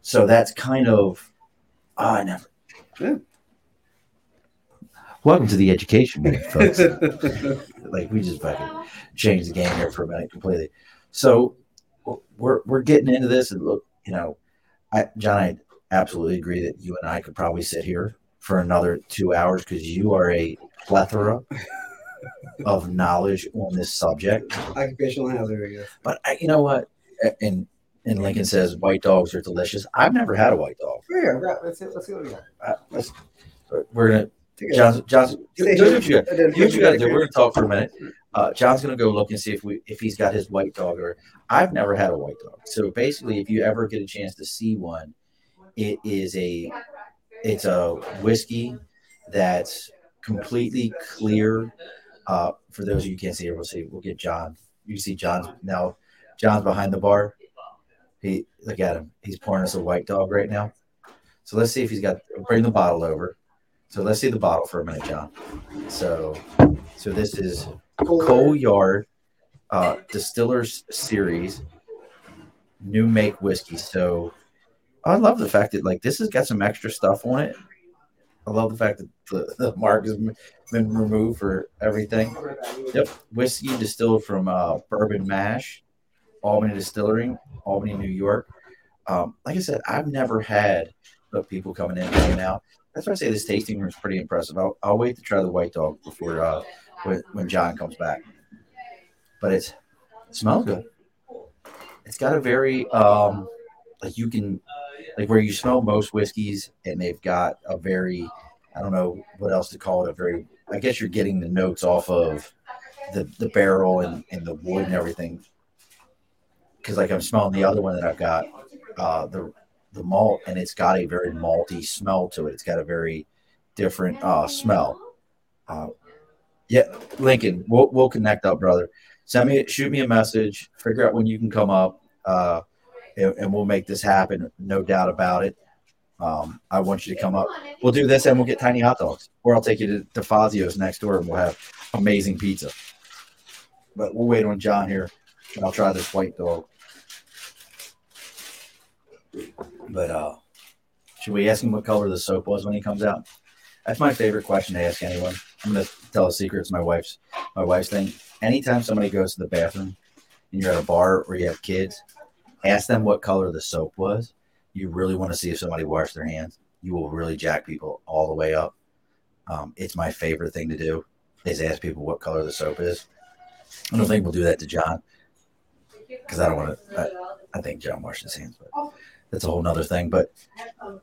So that's kind of ah, I never. Yeah. Welcome to the education minute, [laughs] folks. like we just fucking changed the game here for a minute completely. So we're we're getting into this, and look, you know, I, John, I absolutely agree that you and I could probably sit here for another two hours because you are a plethora of knowledge on this subject. Occupational hazard, I guess. But I, you know what? And and Lincoln says white dogs are delicious. I've never had a white dog. Here, yeah, let's see, let's see what we got. Uh, let's, we're gonna Take a- John's John's do, do what you got. Do what you got to do. We're gonna talk for a minute. Uh, John's gonna go look and see if we if he's got his white dog or I've never had a white dog. So basically, if you ever get a chance to see one, it is a it's a whiskey that's completely clear. Uh, for those of you who can't see it, we'll see. We'll get John. You see John's now. John's behind the bar. He look at him. He's pouring us a white dog right now. So let's see if he's got. Bring the bottle over. So let's see the bottle for a minute, John. So, so this is Coal Yard uh, Distillers Series new make whiskey. So I love the fact that like this has got some extra stuff on it. I love the fact that the, the mark has been removed for everything. Yep, whiskey distilled from uh, Bourbon Mash, Albany Distillery, Albany, New York. Um, like I said, I've never had the people coming in and hanging out. That's why I say this tasting room is pretty impressive. I'll, I'll wait to try the white dog before uh, when, when John comes back. But it's it smells good. It's got a very um, like you can like where you smell most whiskeys and they've got a very I don't know what else to call it a very I guess you're getting the notes off of the the barrel and, and the wood and everything because like I'm smelling the other one that I've got uh, the the malt and it's got a very malty smell to it. It's got a very different uh, smell. Uh, yeah, Lincoln, we'll we'll connect up, brother. Send me shoot me a message. Figure out when you can come up, uh, and, and we'll make this happen. No doubt about it. Um, I want you to come up. We'll do this and we'll get tiny hot dogs, or I'll take you to, to Fazio's next door and we'll have amazing pizza. But we'll wait on John here, and I'll try this white dog. But uh, should we ask him what color the soap was when he comes out? That's my favorite question to ask anyone. I'm gonna tell a secret. It's my wife's my wife's thing. Anytime somebody goes to the bathroom and you're at a bar or you have kids, ask them what color the soap was. You really want to see if somebody washed their hands. You will really jack people all the way up. Um, it's my favorite thing to do is ask people what color the soap is. I don't think we'll do that to John because I don't want to. I think John washed his hands, but that's a whole nother thing. But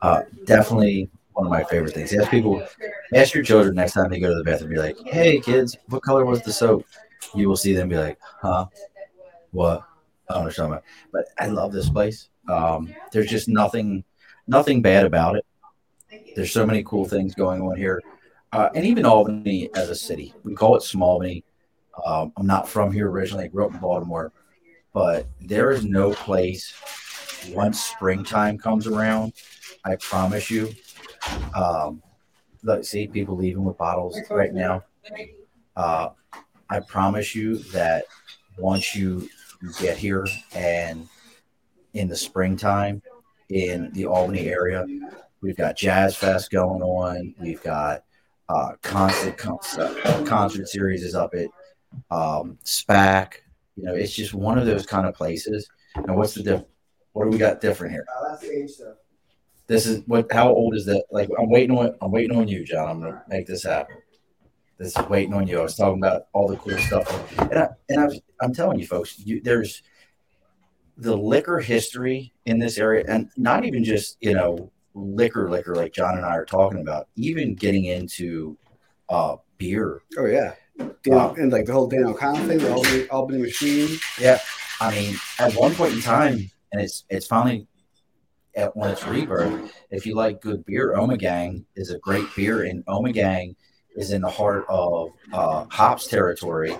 uh, definitely one of my favorite things. Ask people, ask your children next time they go to the bathroom, be like, "Hey kids, what color was the soap?" You will see them be like, "Huh, what?" I don't understand. But I love this place. Um, there's just nothing, nothing bad about it. There's so many cool things going on here, uh, and even Albany as a city. We call it Smallbany. Um, I'm not from here originally. I grew up in Baltimore, but there is no place once springtime comes around. I promise you. Um, look, see people leaving with bottles right now. Uh, I promise you that once you get here and in the springtime in the Albany area, we've got Jazz Fest going on. We've got uh, constant concert, concert series is up at um, SPAC. You know, it's just one of those kind of places. And what's the diff? What do we got different here? Uh, that's the age stuff. This is what? How old is that? Like, I'm waiting on. I'm waiting on you, John. I'm gonna make this happen. This is waiting on you. I was talking about all the cool stuff, and I and I was, I'm telling you, folks, you, there's the liquor history in this area, and not even just you know liquor, liquor like John and I are talking about. Even getting into uh, beer. Oh yeah, Wow. and like the whole Dan O'Connell thing, the Albany, Albany machine. Yeah, I mean, at one point in time, and it's it's finally at when it's rebirth. If you like good beer, Ommegang is a great beer, and Ommegang is in the heart of uh, hops territory,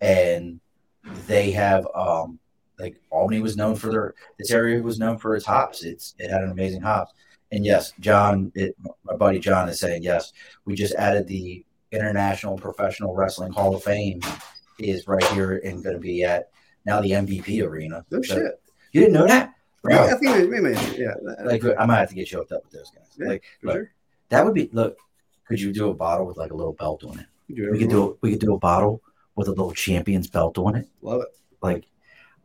and they have um like Albany was known for their this area was known for its hops. It's it had an amazing hops. And yes, John, it, my buddy John is saying yes. We just added the International Professional Wrestling Hall of Fame is right here and going to be at now the MVP arena. No So- shit. You didn't know that? Bro, Yeah, I think we, may, yeah. like I might have to get you hooked up with those guys. Yeah, like look, sure. that would be look. Could you do a bottle with like a little belt on it? We could do a, we could do a bottle with a little champion's belt on it. Love it. Like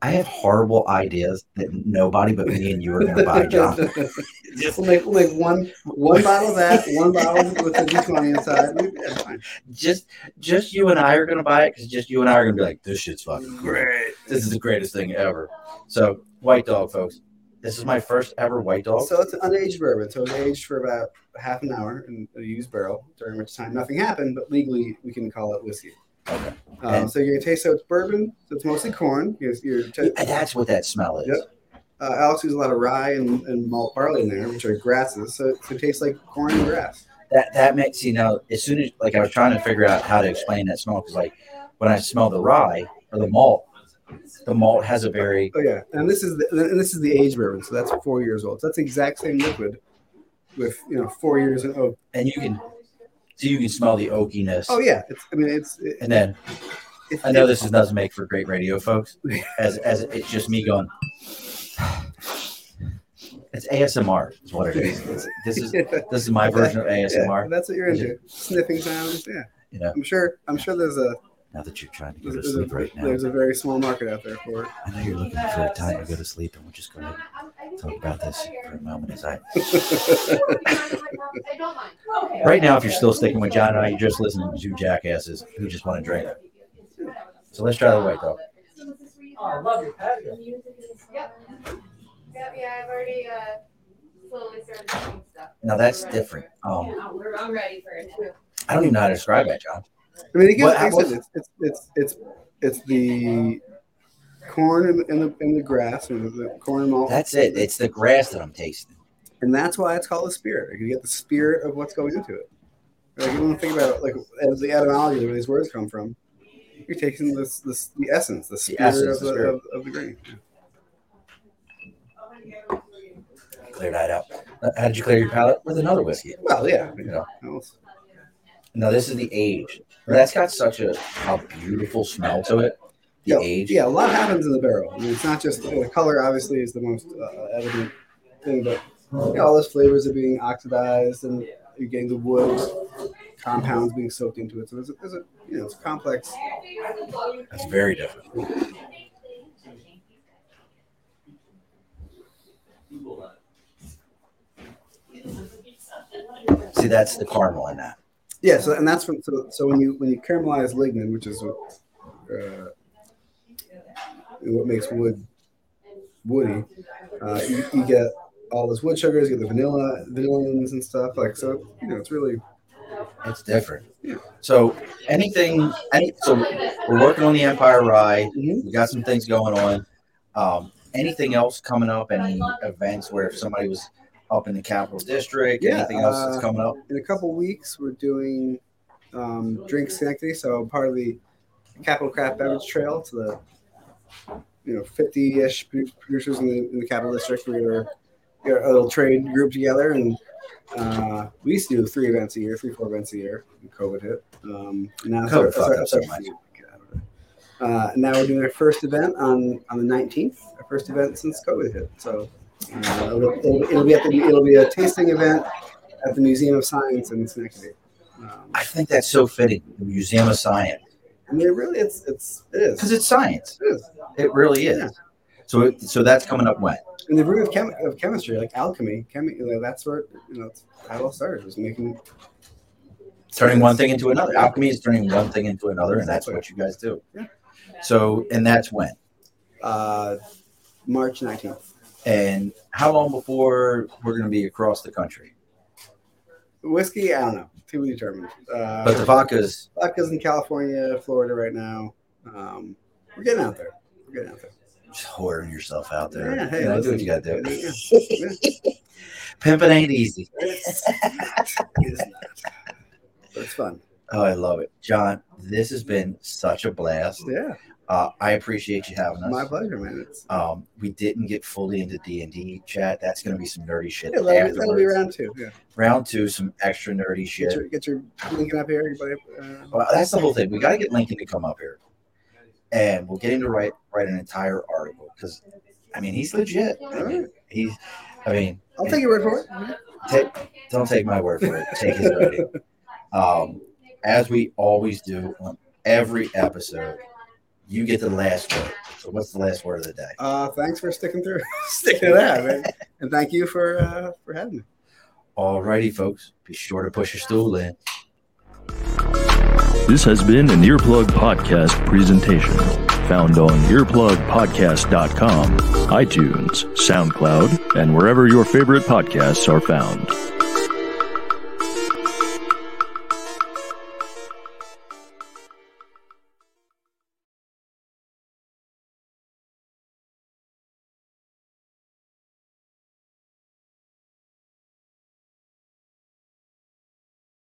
I have horrible ideas that nobody but me and you are going to buy, John. [laughs] Just We'll make, we'll make one one bottle of that, one bottle with the D20 inside. We- Yeah, fine. just just you and I are going to buy it because just you and I are going to be like, this shit's fucking great. This is the greatest thing ever. So white dog, folks. This is my first ever white dog. So it's an unaged bourbon. So it's aged for about half an hour in a used barrel, during which time nothing happened, but legally we can call it whiskey. Okay. Um, so you're gonna taste so it's bourbon. So it's mostly corn. You're, you're t- Yeah, that's what that smell is. Yep. uh, Alex uses a lot of rye and, and malt barley in there, which are grasses. So, so it tastes like corn and grass. that that makes you know as soon as like I was trying to figure out how to explain that smell because like when I smell the rye or the malt, the malt has a very Oh yeah, and this is the, and this is the aged bourbon. So that's four years old. So that's the exact same liquid with you know four years in oak. and you can so you can smell the oakiness. Oh yeah, it's I mean it's it, And then it, I know this is doesn't make for great radio, folks. [laughs] As as it's just me going. [sighs] It's ASMR, is what it is. It's, this is [laughs] this is my version of Yeah, ASMR. that's what you're into. Sniffing sounds. Yeah. You know, I'm sure. I'm sure there's a now that you're trying to go there's, to there's sleep a, right now, there's a very small market out there for it. I know you're looking for a time to go to sleep, and we'll just go ahead and talk about this for a moment. As I [laughs] right now, if you're still sticking with John and I, you're just listening to two jackasses who just want to drink. So let's try the white dog. Oh, I love your patio. Yep. Yep, yeah, I've already uh, slowly started doing stuff. Now that's different. Um, Yeah, we're- I'm ready for it. I don't even know how to describe that, John. I mean, it gives, What- like I what- said, it's, it's it's it's it's the corn and, and the and the grass or the corn and malt. That's it. It's the grass that I'm tasting. and that's why it's called a spirit. You get the spirit of what's going into it. Like you want to think about like as the etymology of where these words come from. You're taking this this the essence, the spirit essence, of, the the, spirit. Of, of the grain. Clear that out. Uh, How did you clear your palate with another whiskey? Well, yeah. You know. How else? No, this is the age. That's got such a, a beautiful smell to it. The Yeah, age. yeah, a lot happens in the barrel. I mean, it's not just the color. Obviously, is the most uh, evident thing, but you know, all those flavors are being oxidized, and you're getting the wood compounds being soaked into it. So there's a, there's a you know, it's complex. That's very different. See, that's the caramel in that. Yeah. So and that's when so, so when you when you caramelize lignin, which is what uh, what makes wood woody. Uh, you, you get all those wood sugars, you get the vanilla, vanillins and stuff. Like so, you know, it's really It's different. Yeah. So anything, any, so we're working on the Empire Rye. Mhm. We got some things going on. Um, anything else coming up? Any events where if somebody was up in the Capital District? Yeah, anything else that's uh, coming up? in a couple weeks we're doing um, drink Schenectady, so part of the Capital Craft Beverage Trail to the you know 50-ish producers in the, in the Capital District. We were we got a little trade group together, and uh, we used to do three events a year, three four events a year. when COVID hit. Um, and now COVID it's our- fucked up it's our- much. get out of it. Uh, and now we're doing our first event on on the 19th, our first event since COVID hit. So uh, it'll, it'll, it'll be at the, it'll be a tasting event at the Museum of Science in Schenectady. Um, I think that's so fitting. The Museum of Science, I mean, it really, it's it's it is. because it's science. It is. It really is. Yeah. So, it, so that's coming up when? In the room of, chem- of chemistry, like alchemy, chemi- you know, that's where you know it's how it all started. Was making Turning one thing into another. Alchemy is turning one thing into another, and that's what you guys do. Yeah. So, and that's when. uh, March 19th. And how long before we're going to be across the country? Whiskey, I don't know. To be determined. Uh, But the vodkas, vodka's in California, Florida right now. Um, we're getting out there. We're getting out there. just whoring yourself out there. Yeah, hey, you know, do what you got to do. Yeah, yeah. [laughs] Pimping ain't easy. It's, it's not. But it's fun. Oh, I love it, John. This has been such a blast. Yeah, Uh, I appreciate you having us. my pleasure, man. Um, we didn't get fully into D and D chat. That's going to be some nerdy shit. yeah, that'll, be, that'll be round two. Yeah. Round two, some extra nerdy Get shit. your, get your linking up here, everybody. Uh, Well, that's the whole thing. We got to get Lincoln to come up here, and we'll get him to write write an entire article because, I mean, he's legit. Mean, he's, I mean, I'll take your word for it. take, don't take my word for it. Take his writing. [laughs] Um, as we always do on every episode, you get the last word. So, what's the last word of the day? Uh, thanks for sticking through, [laughs] sticking to that, man. And thank you for uh, for having me. All righty, folks. Be sure to push your stool in. This has been an Earplug Podcast presentation. Found on earplugpodcast.com, iTunes, SoundCloud, and wherever your favorite podcasts are found.